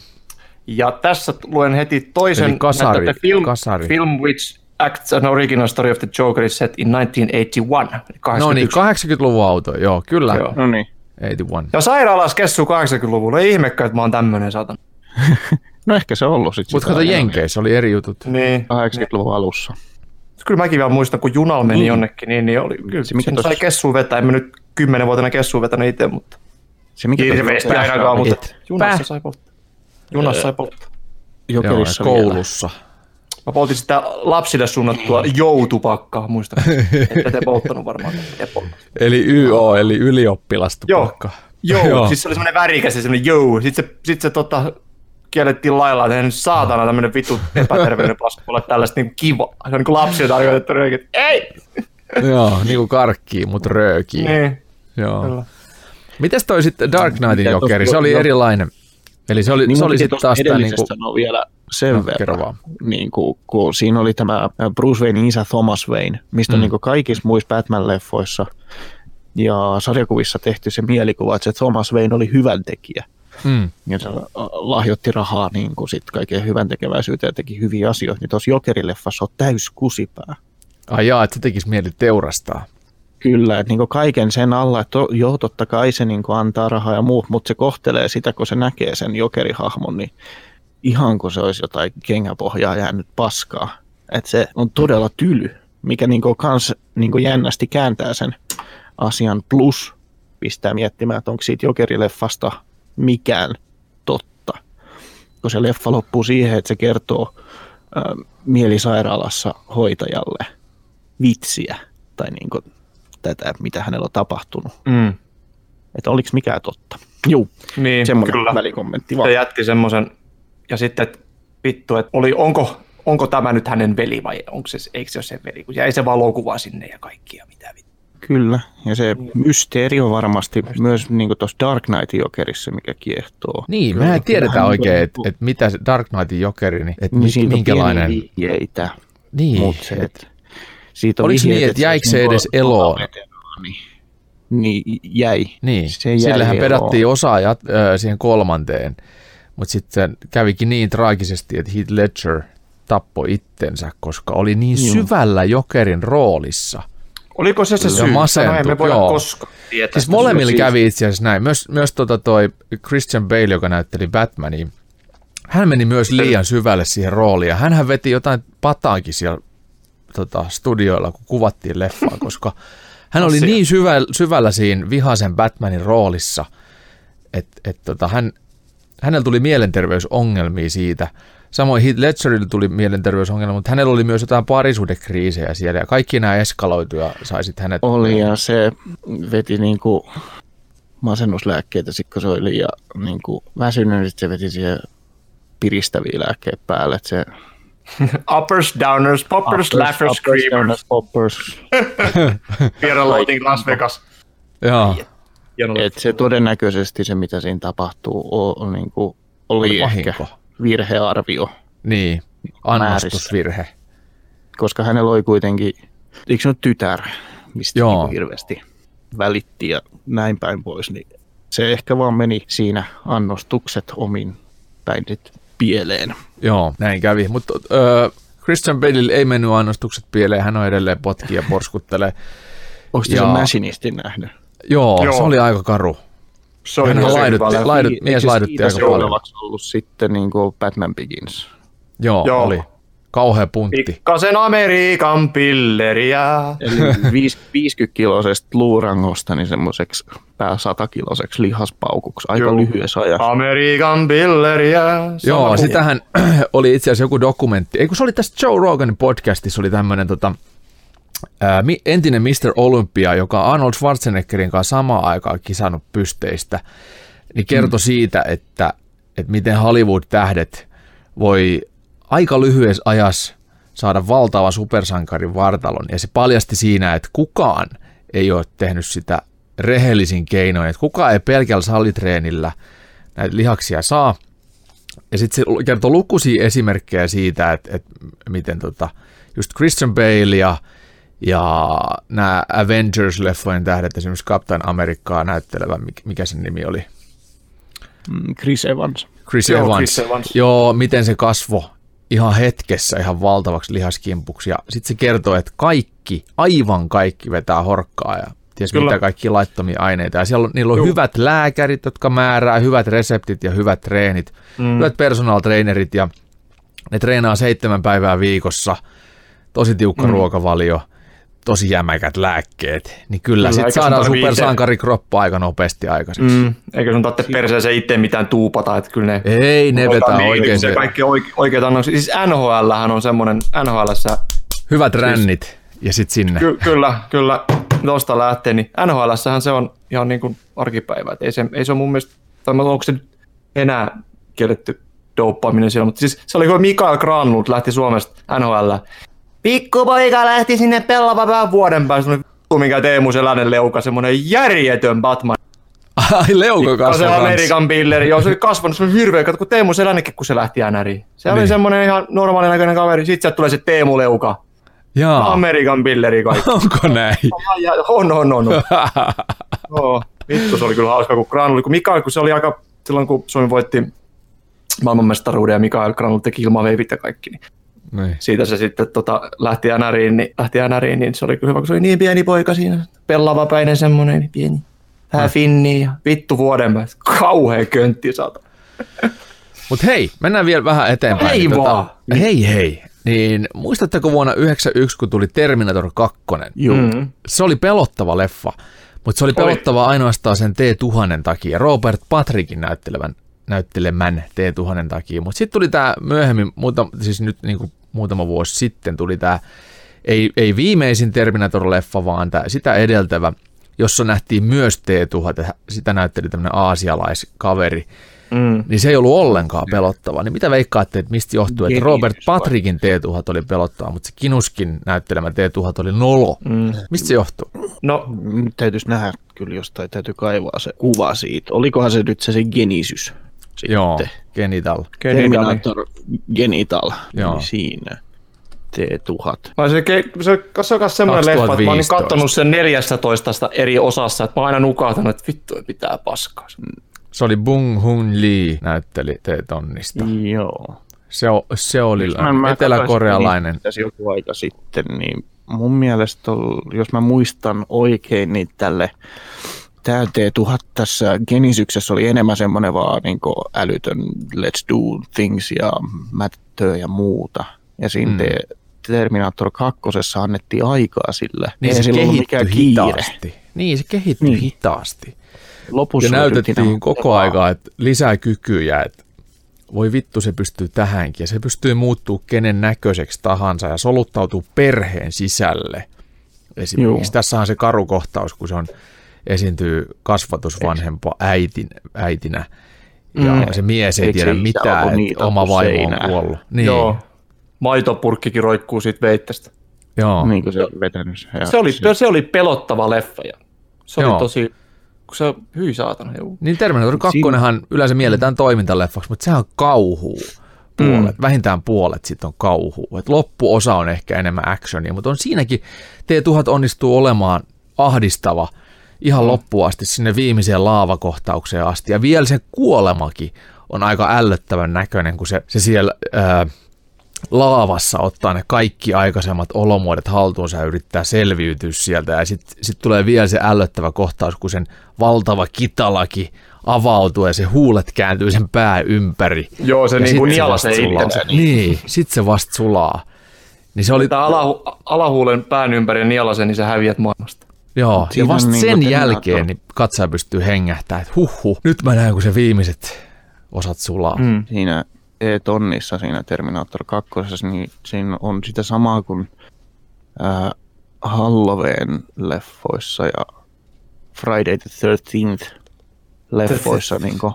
Ja tässä luen heti toisen, Eli kasari- näitä film, kasari. film which acts an original story of the Joker is set in 1981. eli No niin, 81. 80-luvun auto, joo, kyllä. Joo. No niin. 81. Ja sairaalassa kessu 80-luvulla, ei ihmekään, että mä oon tämmönen saatan. No ehkä se on ollut sitten. Mutta kato Jenkeissä oli eri jutut. Niin. 80-luvun alussa. Kyllä mäkin vielä muistan, kun junal meni mm. jonnekin, niin, niin oli, kyllä se, mikä tos... sai kessuun vetää. En mä nyt kymmenenvuotena kessuun vetänyt itse, mutta se mikä hirveästi ainakaan, mutta junassa sai polttaa. Junassa sai polttaa. Jokerissa Joo, koulussa. Mä poltin sitä lapsille suunnattua joutupakkaa, muista. Ette te polttanut varmaan. Eli YO, eli ylioppilastupakka. Joo, Joo, Joo. siis se oli semmoinen värikäs ja semmoinen jou. Sitten se, sit se tota, kiellettiin lailla, että nyt saatana tämmöinen vitu epäterveellinen plasku ole tällaista niin kiva. Se on niin kuin lapsille tarkoitettu rööki, ei! Joo, niin kuin karkkii, mutta röökii. Niin. Joo. Kyllä. Mites toi sitten Dark Knightin Jokeri? Se oli erilainen. Eli se oli, niin se oli sitten taas tämä... Niin kuin... vielä sen no, verran, niin kuin, kun siinä oli tämä Bruce Wayne isä Thomas Wayne, mistä mm. niin kuin kaikissa muissa Batman-leffoissa ja sarjakuvissa tehty se mielikuva, että se Thomas Wayne oli hyvän tekijä. Mm. Ja se lahjoitti rahaa niin kuin sit kaikkeen hyvän tekeväisyyteen ja teki hyviä asioita. Niin tuossa Jokerileffassa on täys kusipää. Ai jaa, että se tekisi mieli teurastaa. Kyllä, että niin kaiken sen alla, että joo, totta kai se niin antaa rahaa ja muut, mutta se kohtelee sitä, kun se näkee sen jokerihahmon, niin ihan kuin se olisi jotain kengäpohjaa jäänyt paskaa. Että se on todella tyly, mikä niin kans niin jännästi kääntää sen asian plus pistää miettimään, että onko siitä jokerileffasta mikään totta. Kun se leffa loppuu siihen, että se kertoo ä, mielisairaalassa hoitajalle vitsiä tai niin kuin tätä, mitä hänellä on tapahtunut. Mm. Että oliko mikään totta. Juu, niin, semmoinen kyllä. välikommentti vaan. Se jätki semmoisen, ja sitten että vittu, että oli, onko, onko tämä nyt hänen veli vai onko se, eikö se ole sen veli, kun jäi se valokuva sinne ja kaikkia mitä vittu. Kyllä, ja se mysteeri on varmasti myös niin tuossa Dark Knightin jokerissa, mikä kiehtoo. Niin, me ei tiedetä oikein, että et mitä se Dark Knightin jokeri, niin että niin minkälainen... Vihjeitä, niin, mut se, et, siitä on Oliko vihjeet, niin, että jäikö se edes eloon? Niin, jäi. Niin, se jäi sillähän eloon. pedattiin osaa jat, äh, siihen kolmanteen, mutta sitten kävikin niin traagisesti, että Heath Ledger tappoi itsensä, koska oli niin Joo. syvällä jokerin roolissa – Oliko se se syy? Masentui, emme voi koskaan tietää. Siis molemmilla kävi itse asiassa näin. Myös, myös tota toi Christian Bale, joka näytteli Batmania, hän meni myös liian syvälle siihen rooliin. Hänhän veti jotain pataakin siellä tota, studioilla, kun kuvattiin leffaa, koska hän oli niin syvällä, syvällä siinä vihaisen Batmanin roolissa, että et, tota, hän, hänellä tuli mielenterveysongelmia siitä – Samoin Heath Ledgerille tuli mielenterveysongelma, mutta hänellä oli myös jotain parisuhdekriisejä siellä ja kaikki nämä eskaloitu ja saisit hänet... Oli ja se veti niin kuin masennuslääkkeitä, sit kun se oli liian niin kuin väsynyt, niin se veti siihen piristäviä lääkkeitä päälle. Että se... uppers, downers, poppers, uppers, laughers, uppers, screamers. Downers, poppers. Pierre Las Vegas. Joo. Et se todennäköisesti se, mitä siinä tapahtuu, on, on niin kuin, oli, oli ehkä virhearvio. Niin, annostusvirhe. Koska hänellä oli kuitenkin, eikö se ole tytär, mistä Joo. Niin hirveästi välitti ja näin päin pois, niin se ehkä vaan meni siinä annostukset omin päin pieleen. Joo, näin kävi, mutta äh, Christian Bale ei mennyt annostukset pieleen, hän on edelleen potki ja porskuttelee. Onko ja... se Machinistin nähnyt? Joo, Joo, se oli aika karu. Se oli Hän laidutti, laidut, mies laidutti aika paljon. ollut sitten niin kuin Batman Begins. Joo, Joo. oli. Kauhea puntti. Pikkasen Amerikan pilleriä. Eli 50-kilosesta luurangosta niin semmoiseksi pää 100-kiloseksi lihaspaukuksi aika Joo. lyhyessä ajassa. Amerikan pilleriä. Joo, sitähän oli itse asiassa joku dokumentti. Eikö se oli tästä Joe Roganin podcastissa, oli tämmöinen tota, entinen Mr. Olympia, joka Arnold Schwarzeneggerin kanssa samaan aikaan kisannut pysteistä, niin kertoi mm. siitä, että, että miten Hollywood-tähdet voi aika lyhyessä ajassa saada valtava supersankarin vartalon. Ja se paljasti siinä, että kukaan ei ole tehnyt sitä rehellisin keinoin, että kukaan ei pelkällä salitreenillä näitä lihaksia saa. Ja sitten se kertoo lukuisia esimerkkejä siitä, että, että miten tota, just Christian Bale ja ja nämä Avengers-leffojen tähdet, esimerkiksi Captain Amerikkaa näyttelevä, mikä sen nimi oli? Mm, Chris Evans. Chris, Joo, Evans. Chris Evans. Joo, miten se kasvo ihan hetkessä ihan valtavaksi lihaskimpuksi. Ja sitten se kertoo, että kaikki, aivan kaikki vetää horkkaa ja ties Kyllä. mitä kaikki laittomia aineita. Ja siellä on, niillä on Joo. hyvät lääkärit, jotka määrää, hyvät reseptit ja hyvät treenit, mm. hyvät personal trainerit ja ne treenaa seitsemän päivää viikossa – tosi tiukka mm. ruokavalio, tosi jämäkät lääkkeet, niin kyllä, kyllä sitten saadaan supersankarikroppa aika nopeasti aikaiseksi. Mm, eikä sun tarvitse perseeseen itse mitään tuupata, että kyllä ne... Ei, ne vetää oikein se. Kaikki oike, oikeat annokset. Siis NHL on semmoinen, NHL Hyvät rännit siis, ja sitten sinne. Ky- kyllä, kyllä, tuosta lähtee, niin NHL se on ihan niin kuin arkipäivä. Et ei, se, ei se ole mun mielestä, tai onko se enää kielletty douppaaminen siellä, mutta siis se oli kun Mikael Granlund lähti Suomesta NHL. Pikkupoika lähti sinne pelaamaan vuoden päästä, vittu mikä Teemu Selänen leuka, semmoinen järjetön Batman. Ai leuka kasvoi Se Amerikan Pilleri, joo se oli kasvanut, se oli hirveä, kun Teemu Selänenkin, kun se lähti NRiin. Se niin. oli semmoinen ihan normaali näköinen kaveri, sitten sieltä tulee se Teemu Leuka. Jaa. Amerikan Pilleri kaikki. Onko näin? On, on, on. on. no, vittu, se oli kyllä hauska, kun Granulli, kun Mikael, kun se oli aika, silloin kun Suomi voitti maailmanmestaruuden ja Mikael Granulli teki ilmaveivit ja kaikki, niin niin. Siitä se sitten tota, lähti NRiin, niin, lähti NRiin, niin se oli kyllä hyvä, kun se oli niin pieni poika siinä. Pellavapäinen semmoinen niin pieni. Vähän finni ja vittu vuoden päästä. Kauhea köntti saata. Mutta hei, mennään vielä vähän eteenpäin. Hei niin, vaan. Tota, hei hei. Niin muistatteko vuonna 1991, kun tuli Terminator 2? Joo. Mm. Se oli pelottava leffa, mutta se oli pelottava oli. ainoastaan sen T-1000 takia. Robert Patrickin näyttelevän, näyttelemän T-1000 takia. Mutta sitten tuli tämä myöhemmin, muuta, siis nyt niin kuin muutama vuosi sitten tuli tämä, ei, ei viimeisin Terminator-leffa, vaan tämä, sitä edeltävä, jossa nähtiin myös T-1000, sitä näytteli tämmöinen aasialaiskaveri, mm. niin se ei ollut ollenkaan pelottava. Niin mitä veikkaatte, että mistä johtuu, että Robert Patrickin T-1000 oli pelottava, mutta se Kinuskin näyttelemä T-1000 oli nolo. Mm. Mistä se johtuu? No, täytyisi nähdä kyllä jostain, täytyy kaivaa se kuva siitä. Olikohan se nyt se, se genisys? Sitten. Joo, Genital. Terminator Genital, Joo. Niin siinä. T1000. Mä se, se, se on myös semmoinen leffa, että mä oon katsonut sen 14 eri osassa, että mä oon aina nukahtanut, että vittu pitää paskaa. Se oli Bung Hun Lee näytteli T-tonnista. Joo. Se, se oli eteläkorealainen. Tässä joku aika sitten, niin mun mielestä, jos mä muistan oikein, niin tälle tämä T1000 tässä Genisyksessä oli enemmän semmoinen vaan niin älytön let's do things ja mättöä ja muuta. Ja siinä mm. Terminator 2 annettiin aikaa sille. Niin Ei se kehittyi hitaasti. Niin, se kehittyi niin. hitaasti. Lopussa ja näytettiin koko aika, että lisää kykyjä, että voi vittu se pystyy tähänkin ja se pystyy muuttuu kenen näköiseksi tahansa ja soluttautuu perheen sisälle. Esimerkiksi Joo. tässä on se karukohtaus, kun se on esiintyy kasvatusvanhempa äitin, äitinä ja mm. se mies ei Eikö tiedä mitään, että oma vaimo on kuollut. Niin. Joo. Maitopurkkikin roikkuu siitä veittästä. Joo. Niin kuin se oli vetänyt. Se oli, se oli pelottava leffa ja se Joo. oli tosi, kun se hyi saatana. Juu. Niin Terminator 2 Siin... yleensä mielletään toimintaleffaksi, mutta sehän on kauhuu. Puolet, mm. vähintään puolet sitten on kauhuu. Et loppuosa on ehkä enemmän actionia, mutta on siinäkin T1000 onnistuu olemaan ahdistava – ihan mm. loppuun asti sinne viimeiseen laavakohtaukseen asti. Ja vielä se kuolemakin on aika ällöttävän näköinen, kun se, se siellä ää, laavassa ottaa ne kaikki aikaisemmat olomuodot haltuunsa ja yrittää selviytyä sieltä. Ja sitten sit tulee vielä se ällöttävä kohtaus, kun sen valtava kitalaki avautuu ja se huulet kääntyy sen pää ympäri. Joo, se niin kuin nialasee itsensä. Niin, sitten se vasta sulaa. Niin se oli... Tämä alahu, alahuulen pään ympäri ja nialasee, niin sä häviät maailmasta. Joo, Siinä ja vasta niin sen jälkeen niin katsoja pystyy hengähtää, että huh, nyt mä näen, kun se viimeiset osat sulaa. Mm. Siinä E-tonnissa, siinä Terminator 2, niin siinä on sitä samaa kuin äh, Halloween leffoissa ja Friday the 13th leffoissa. Niin kuin,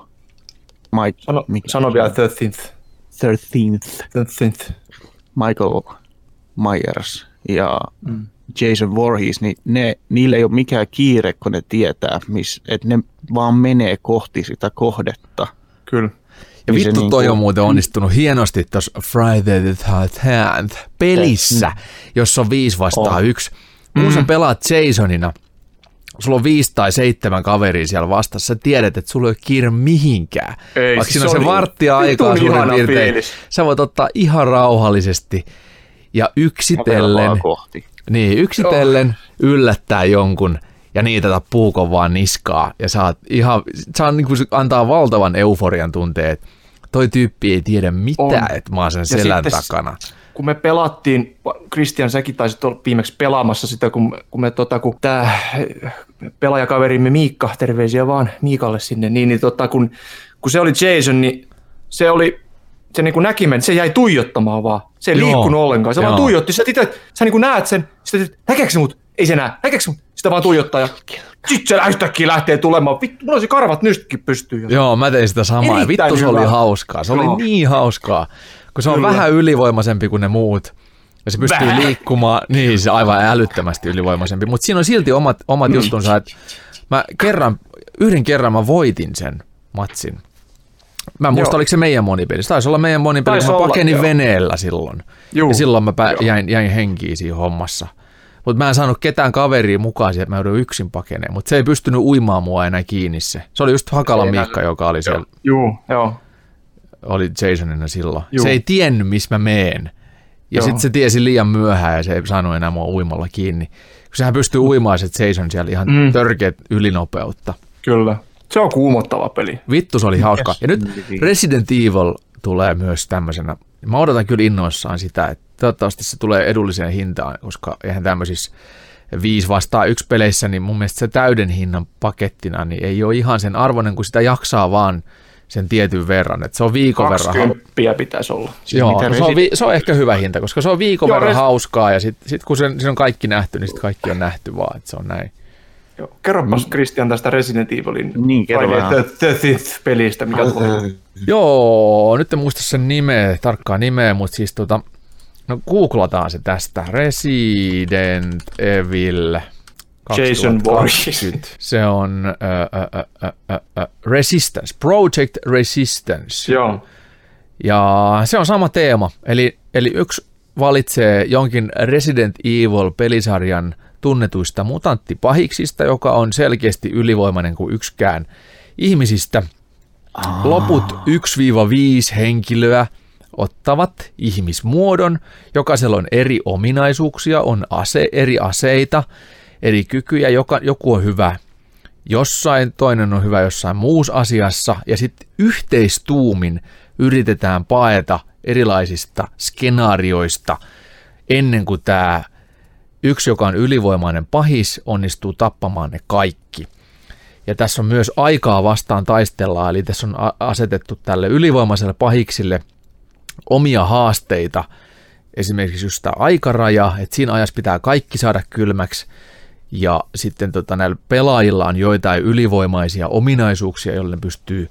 Mike, sano, sano vielä 13th. 13th. 13th. Michael Myers ja mm. Jason Voorhees, niin ne, niillä ei ole mikään kiire, kun ne tietää, miss, että ne vaan menee kohti sitä kohdetta. Kyllä. Ja vittu toi niin kuin... on muuten onnistunut hienosti tuossa Friday the 13th pelissä, mm. jossa on viisi vastaan oh. yksi. Kun mm. sä pelaat Jasonina, sulla on viisi tai seitsemän kaveria siellä vastassa, sä tiedät, että sulla ei ole kiire mihinkään. Ei, Vaikka siis siinä on se varttia aikaa suurin piirtein. Sä voit ottaa ihan rauhallisesti ja yksitellen, kohti. Niin, yksitellen oh. yllättää jonkun ja niitä puukon vaan niskaa. Ja saat ihan, saa niin kuin antaa valtavan euforian tunteen, että toi tyyppi ei tiedä mitään, että mä oon sen selän sitten, takana. kun me pelattiin, Christian, säkin taisit olla viimeksi pelaamassa sitä, kun, kun me tota, kun tämä pelaajakaverimme Miikka, terveisiä vaan Miikalle sinne, niin, niin tota, kun, kun se oli Jason, niin se oli, se niin kuin se jäi tuijottamaan vaan. Se ei Joo. liikkunut ollenkaan. Se Joo. vaan tuijotti. Sä, itse, sä niin kuin näet sen, sitten näkeekö se mut? Ei se näe. Näkeekö se mut? Sitä vaan tuijottaa ja sitten se yhtäkkiä lähtee tulemaan. Vittu, mulla olisi karvat nytkin pystyy. Joo, mä tein sitä samaa. Vittu se oli hauskaa. Se Joo. oli niin hauskaa. Kun se on Kyllä. vähän ylivoimaisempi kuin ne muut. Ja se pystyy Väh. liikkumaan, niin se aivan älyttömästi ylivoimaisempi. Mutta siinä on silti omat, omat juttunsa, että mä kerran, yhden kerran mä voitin sen matsin. Mä en muista, oliko se meidän monipeli. Se taisi olla meidän monipeli, mä pakenin olla, veneellä silloin. Juu. Ja silloin mä jäin, jäin henkiin siinä hommassa. Mutta mä en saanut ketään kaveria mukaan siihen, että mä joudun yksin pakeneen. Mutta se ei pystynyt uimaan mua enää kiinni se. Se oli just Hakala Miikka, joka oli siellä. Joo, joo. Oli Jasonina silloin. Juu. Se ei tiennyt, missä mä meen. Ja sitten se tiesi liian myöhään ja se ei saanut enää mua uimalla kiinni. Kun sehän pystyy uimaan se Jason siellä ihan mm. törkeät ylinopeutta. Kyllä. Se on kuumottava peli. Vittu, se oli hauska. Ja nyt Resident Evil tulee myös tämmöisenä. Mä odotan kyllä innoissaan sitä, että toivottavasti se tulee edulliseen hintaan, koska eihän tämmöisissä viisi vastaa yksi peleissä, niin mun mielestä se täyden hinnan pakettina niin ei ole ihan sen arvoinen, kun sitä jaksaa vaan sen tietyn verran. Että se on viikon 20 verran. pitäisi olla. Siis Joo, no se, on vi- se on ehkä hyvä hinta, koska se on viikon Joo, verran res... hauskaa ja sitten sit kun sen, sen on kaikki nähty, niin sitten kaikki on nähty vaan, että se on näin. Joo, kerropas mm. Christian tästä Resident Evilin niin, pelistä, mikä tuli. Joo, nyt en muista sen nimeä, tarkkaa nimeä, mutta siis tota, no googlataan se tästä. Resident Evil Jason Voorhees. Se on uh, uh, uh, uh, uh, Resistance, Project Resistance. Joo. Ja se on sama teema, eli, eli yksi valitsee jonkin Resident Evil-pelisarjan tunnetuista mutanttipahiksista, joka on selkeästi ylivoimainen kuin yksikään ihmisistä. Loput 1-5 henkilöä ottavat ihmismuodon, jokaisella on eri ominaisuuksia, on ase, eri aseita, eri kykyjä, joka, joku on hyvä jossain, toinen on hyvä jossain muussa asiassa, ja sitten yhteistuumin yritetään paeta erilaisista skenaarioista ennen kuin tämä yksi, joka on ylivoimainen pahis, onnistuu tappamaan ne kaikki. Ja tässä on myös aikaa vastaan taistellaan, eli tässä on asetettu tälle ylivoimaiselle pahiksille omia haasteita, esimerkiksi just tämä aikaraja, että siinä ajassa pitää kaikki saada kylmäksi, ja sitten tota, näillä pelaajilla on joitain ylivoimaisia ominaisuuksia, joille ne pystyy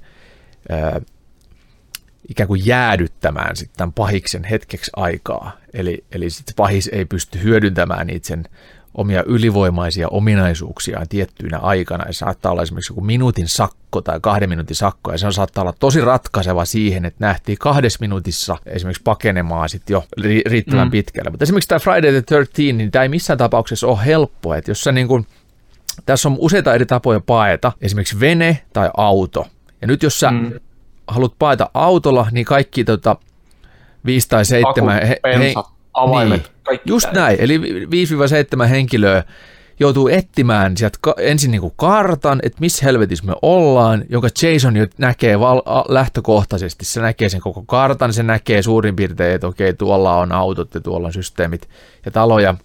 ikään kuin jäädyttämään sitten tämän pahiksen hetkeksi aikaa. Eli, eli sitten pahis ei pysty hyödyntämään niitä sen omia ylivoimaisia ominaisuuksia tiettyinä aikana. Ja saattaa olla esimerkiksi joku minuutin sakko tai kahden minuutin sakko, ja se on saattaa olla tosi ratkaiseva siihen, että nähtiin kahdessa minuutissa esimerkiksi pakenemaan sitten jo riittävän mm. pitkälle. Mutta esimerkiksi tämä Friday the 13, niin tämä ei missään tapauksessa ole helppo, että jos sä niin kuin, tässä on useita eri tapoja paeta, esimerkiksi vene tai auto. Ja nyt jos sä mm haluat paeta autolla, niin kaikki tota, viisi tai seitsemän... Akut, he, pensat, he, avaimet, niin, kaikki Just näin, eli 5-7 henkilöä joutuu etsimään sieltä ka- ensin niin kuin kartan, että missä helvetissä me ollaan, jonka Jason jo näkee val- lähtökohtaisesti. Se näkee sen koko kartan, se näkee suurin piirtein, että okei, tuolla on autot ja tuolla on systeemit ja taloja.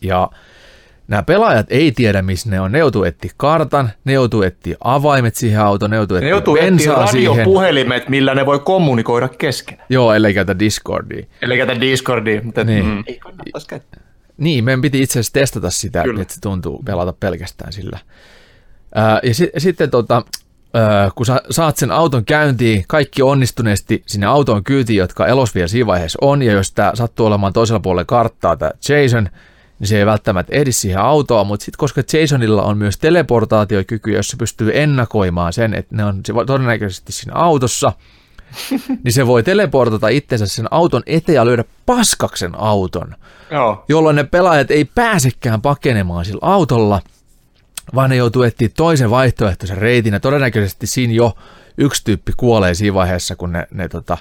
Ja Nämä pelaajat ei tiedä, missä ne on. Ne joutuu etsiä kartan, ne joutuu etsiä avaimet siihen autoon, ne joutuu etsiä joutuu bensaa siihen. radiopuhelimet, millä ne voi kommunikoida keskenään. Joo, ellei käytä Discordia. Ellei käytä Discordia, mutta niin. mm. ei kannattaisi käyttää. Niin, meidän piti itse asiassa testata sitä, Kyllä. että se tuntuu pelata pelkästään sillä. Ää, ja si- sitten tota, ää, kun sä saat sen auton käyntiin, kaikki onnistuneesti sinne autoon kyytiin, jotka elos vielä siinä vaiheessa on, ja jos tämä sattuu olemaan toisella puolella karttaa, tämä Jason, niin se ei välttämättä ehdi siihen autoon, mutta sitten koska Jasonilla on myös teleportaatiokyky, jossa pystyy ennakoimaan sen, että ne on todennäköisesti siinä autossa, niin se voi teleportata itsensä sen auton eteen ja lyödä paskaksen auton, Joo. jolloin ne pelaajat ei pääsekään pakenemaan sillä autolla, vaan ne joutuu etsiä toisen vaihtoehtoisen reitin, ja todennäköisesti siinä jo yksi tyyppi kuolee siinä vaiheessa, kun ne, ne tota,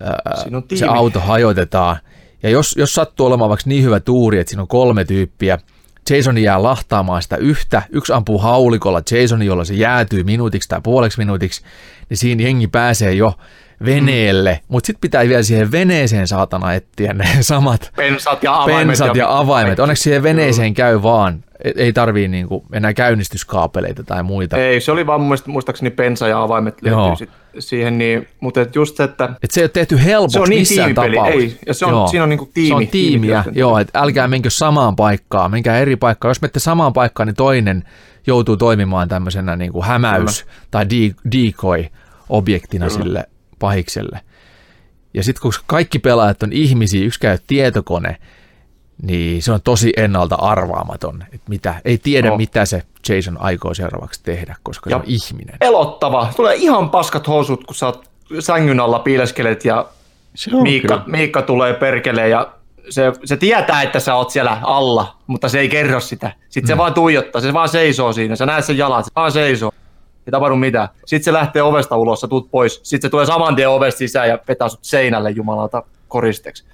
ää, se auto hajotetaan. Ja jos, jos sattuu olemaan vaikka niin hyvä tuuri, että siinä on kolme tyyppiä, Jason jää lahtaamaan sitä yhtä, yksi ampuu haulikolla Jasonin, jolla se jäätyy minuutiksi tai puoleksi minuutiksi, niin siinä jengi pääsee jo veneelle, mm. mutta sitten pitää vielä siihen veneeseen saatana etsiä ne samat pensat ja avaimet. Pensat ja, ja avaimet. Onneksi siihen veneeseen käy vaan, ei tarvii niinku enää käynnistyskaapeleita tai muita. Ei, se oli vaan muistaakseni pensa ja avaimet löytyy siihen, niin, mutta et just se, että... Et se ei ole tehty helpoksi se on niin missään tapauksessa. Ei, ja se on, joo. siinä on niinku tiimi. Se on tiimiä, tiimi joo, että älkää menkö samaan paikkaan, menkää eri paikkaan. Jos menette samaan paikkaan, niin toinen joutuu toimimaan tämmöisenä niin kuin hämäys- Kyllä. tai decoy-objektina Kyllä. sille pahikselle. Ja sitten kun kaikki pelaajat on ihmisiä, yksi käy tietokone, niin se on tosi ennalta arvaamaton. Että mitä, ei tiedä, no. mitä se Jason aikoo seuraavaksi tehdä, koska ja se on ihminen. Elottava. Tulee ihan paskat housut, kun sä oot sängyn alla piileskelet ja se on Miikka, Miikka tulee perkeleen ja se, se tietää, että sä oot siellä alla, mutta se ei kerro sitä. Sitten mm. se vaan tuijottaa, se vaan seisoo siinä. Sä näet sen jalat, se vaan seisoo. Ei tapahdu mitään. Sitten se lähtee ovesta ulos, sä tuut pois. Sitten se tulee saman tien ovesta sisään ja vetää sut seinälle jumalauta koristeeksi.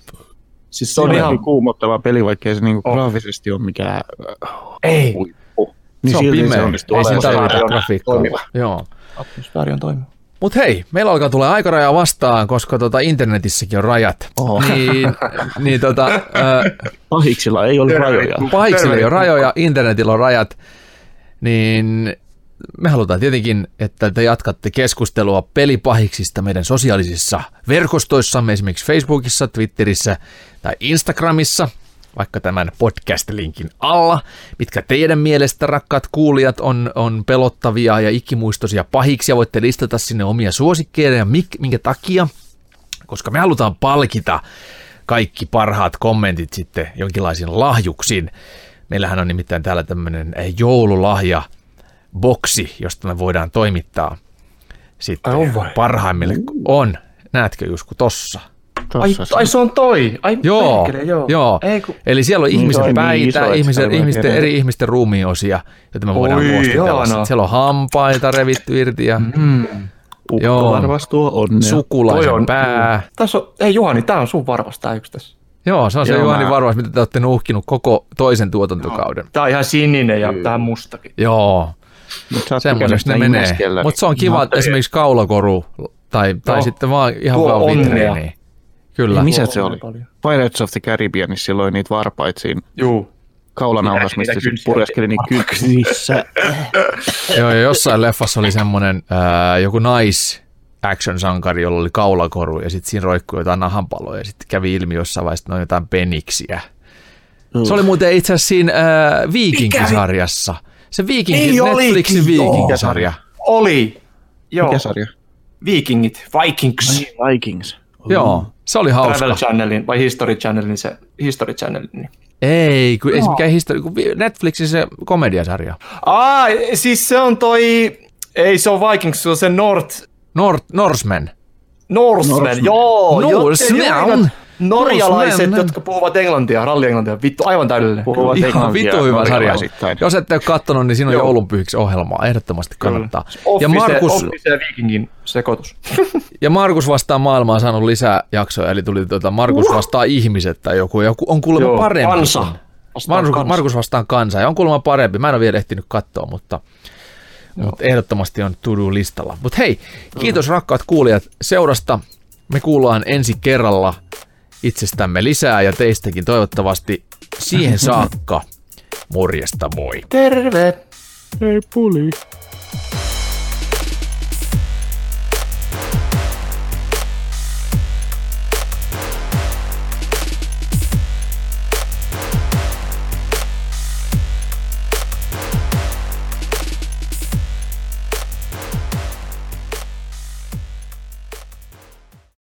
Siis se on ihan kuumottava peli, vaikka se niinku oh. graafisesti ole mikään ei. huippu. Niin se on pimeä, ei siinä tarvita grafiikkaa. Joo. Atmosfääri on toimiva. Mutta hei, meillä alkaa tulla aikaraja vastaan, koska tota internetissäkin on rajat. Oho. Niin, niin tota, äh, pahiksilla ei ole rajoja. Pahiksilla ei ole rajoja, internetillä on rajat. Niin me halutaan tietenkin, että te jatkatte keskustelua pelipahiksista meidän sosiaalisissa verkostoissamme, esimerkiksi Facebookissa, Twitterissä tai Instagramissa, vaikka tämän podcast-linkin alla, mitkä teidän mielestä, rakkaat kuulijat, on, on pelottavia ja ikimuistoisia pahiksia. Voitte listata sinne omia suosikkeja ja mik, minkä takia, koska me halutaan palkita kaikki parhaat kommentit sitten jonkinlaisin lahjuksin. Meillähän on nimittäin täällä tämmöinen joululahja boksi, josta me voidaan toimittaa sitten ai on parhaimmille. On, näetkö Jusku tossa? Ai, ai se on toi. Ai joo, perkele, joo. joo. Ei, kun... Eli siellä on niin, ihmisen niin päitä, niin ihmisen, ihmisten, eri ihmisten ruumiosia, joita me voidaan muistutella. No. Siellä on hampaita revitty irti ja mm. Joo. varvastua onnea. Sukulaisen on, pää. Tässä on, ei Juhani, tämä on sun varvas, tämä yksi tässä. Joo, se on Joo, se Juhani mä... varvas, mitä te olette nuhkinut koko toisen tuotantokauden. Tämä on ihan sininen ja tämä mustakin. Joo, mutta Semmoiseksi ne menee. Mutta se on kiva, että esimerkiksi kaulakoru tai, tai sitten vaan ihan vaan vitriini. Kyllä. Ei, missä se oli? Pirates of the Caribbeanissa silloin niitä varpaita siinä. Juu. Kaulanauhas, mistä se pureskeli niin kyksissä. Joo, ja jossain leffassa oli semmoinen äh, joku nais action-sankari, jolla oli kaulakoru, ja sitten siinä roikkui jotain nahanpaloja, ja sitten kävi ilmi jossain vaiheessa, että ne on jotain peniksiä. Mm. Se oli muuten itse asiassa siinä äh, Viikinkisarjassa. Mikä? Se Viking, Ei Netflixin Viking-sarja. Oli. Joo. Mikä sarja? Vikingit, Vikings. Ai, Vikings. Joo, se oli hauska. Travel Channelin vai History Channelin se History Channelin. Niin. Ei, kun, ei se mikään histori, kun Netflixin se komediasarja. Aa, siis se on toi, ei se on Vikings, se on se North... North Norseman. Norseman, Norseman. joo. Norseman. Norjalaiset, Norseman. jotka puhuvat englantia, rallienglantia, vittu, aivan täydellinen. Puhuvat Ihan vittu hyvä sarja. Jos ette ole katsonut, niin siinä on joulunpyhiksi ohjelmaa. Ehdottomasti kannattaa. Ja Markus... Office ja Vikingin sekoitus. ja Markus vastaa maailmaa saanut lisää jaksoja, eli tuli tuota Markus uh. vastaa ihmiset tai joku, joku on kuulemma Joo, parempi. Kansa. Markus, kansa. Markus vastaan kansa ja on kuulemma parempi. Mä en ole vielä ehtinyt katsoa, mutta, mutta ehdottomasti on to-do-listalla. Mutta hei, kiitos rakkaat kuulijat seurasta. Me kuullaan ensi kerralla itsestämme lisää ja teistäkin toivottavasti siihen saakka. Morjesta moi. Terve. Hei puli.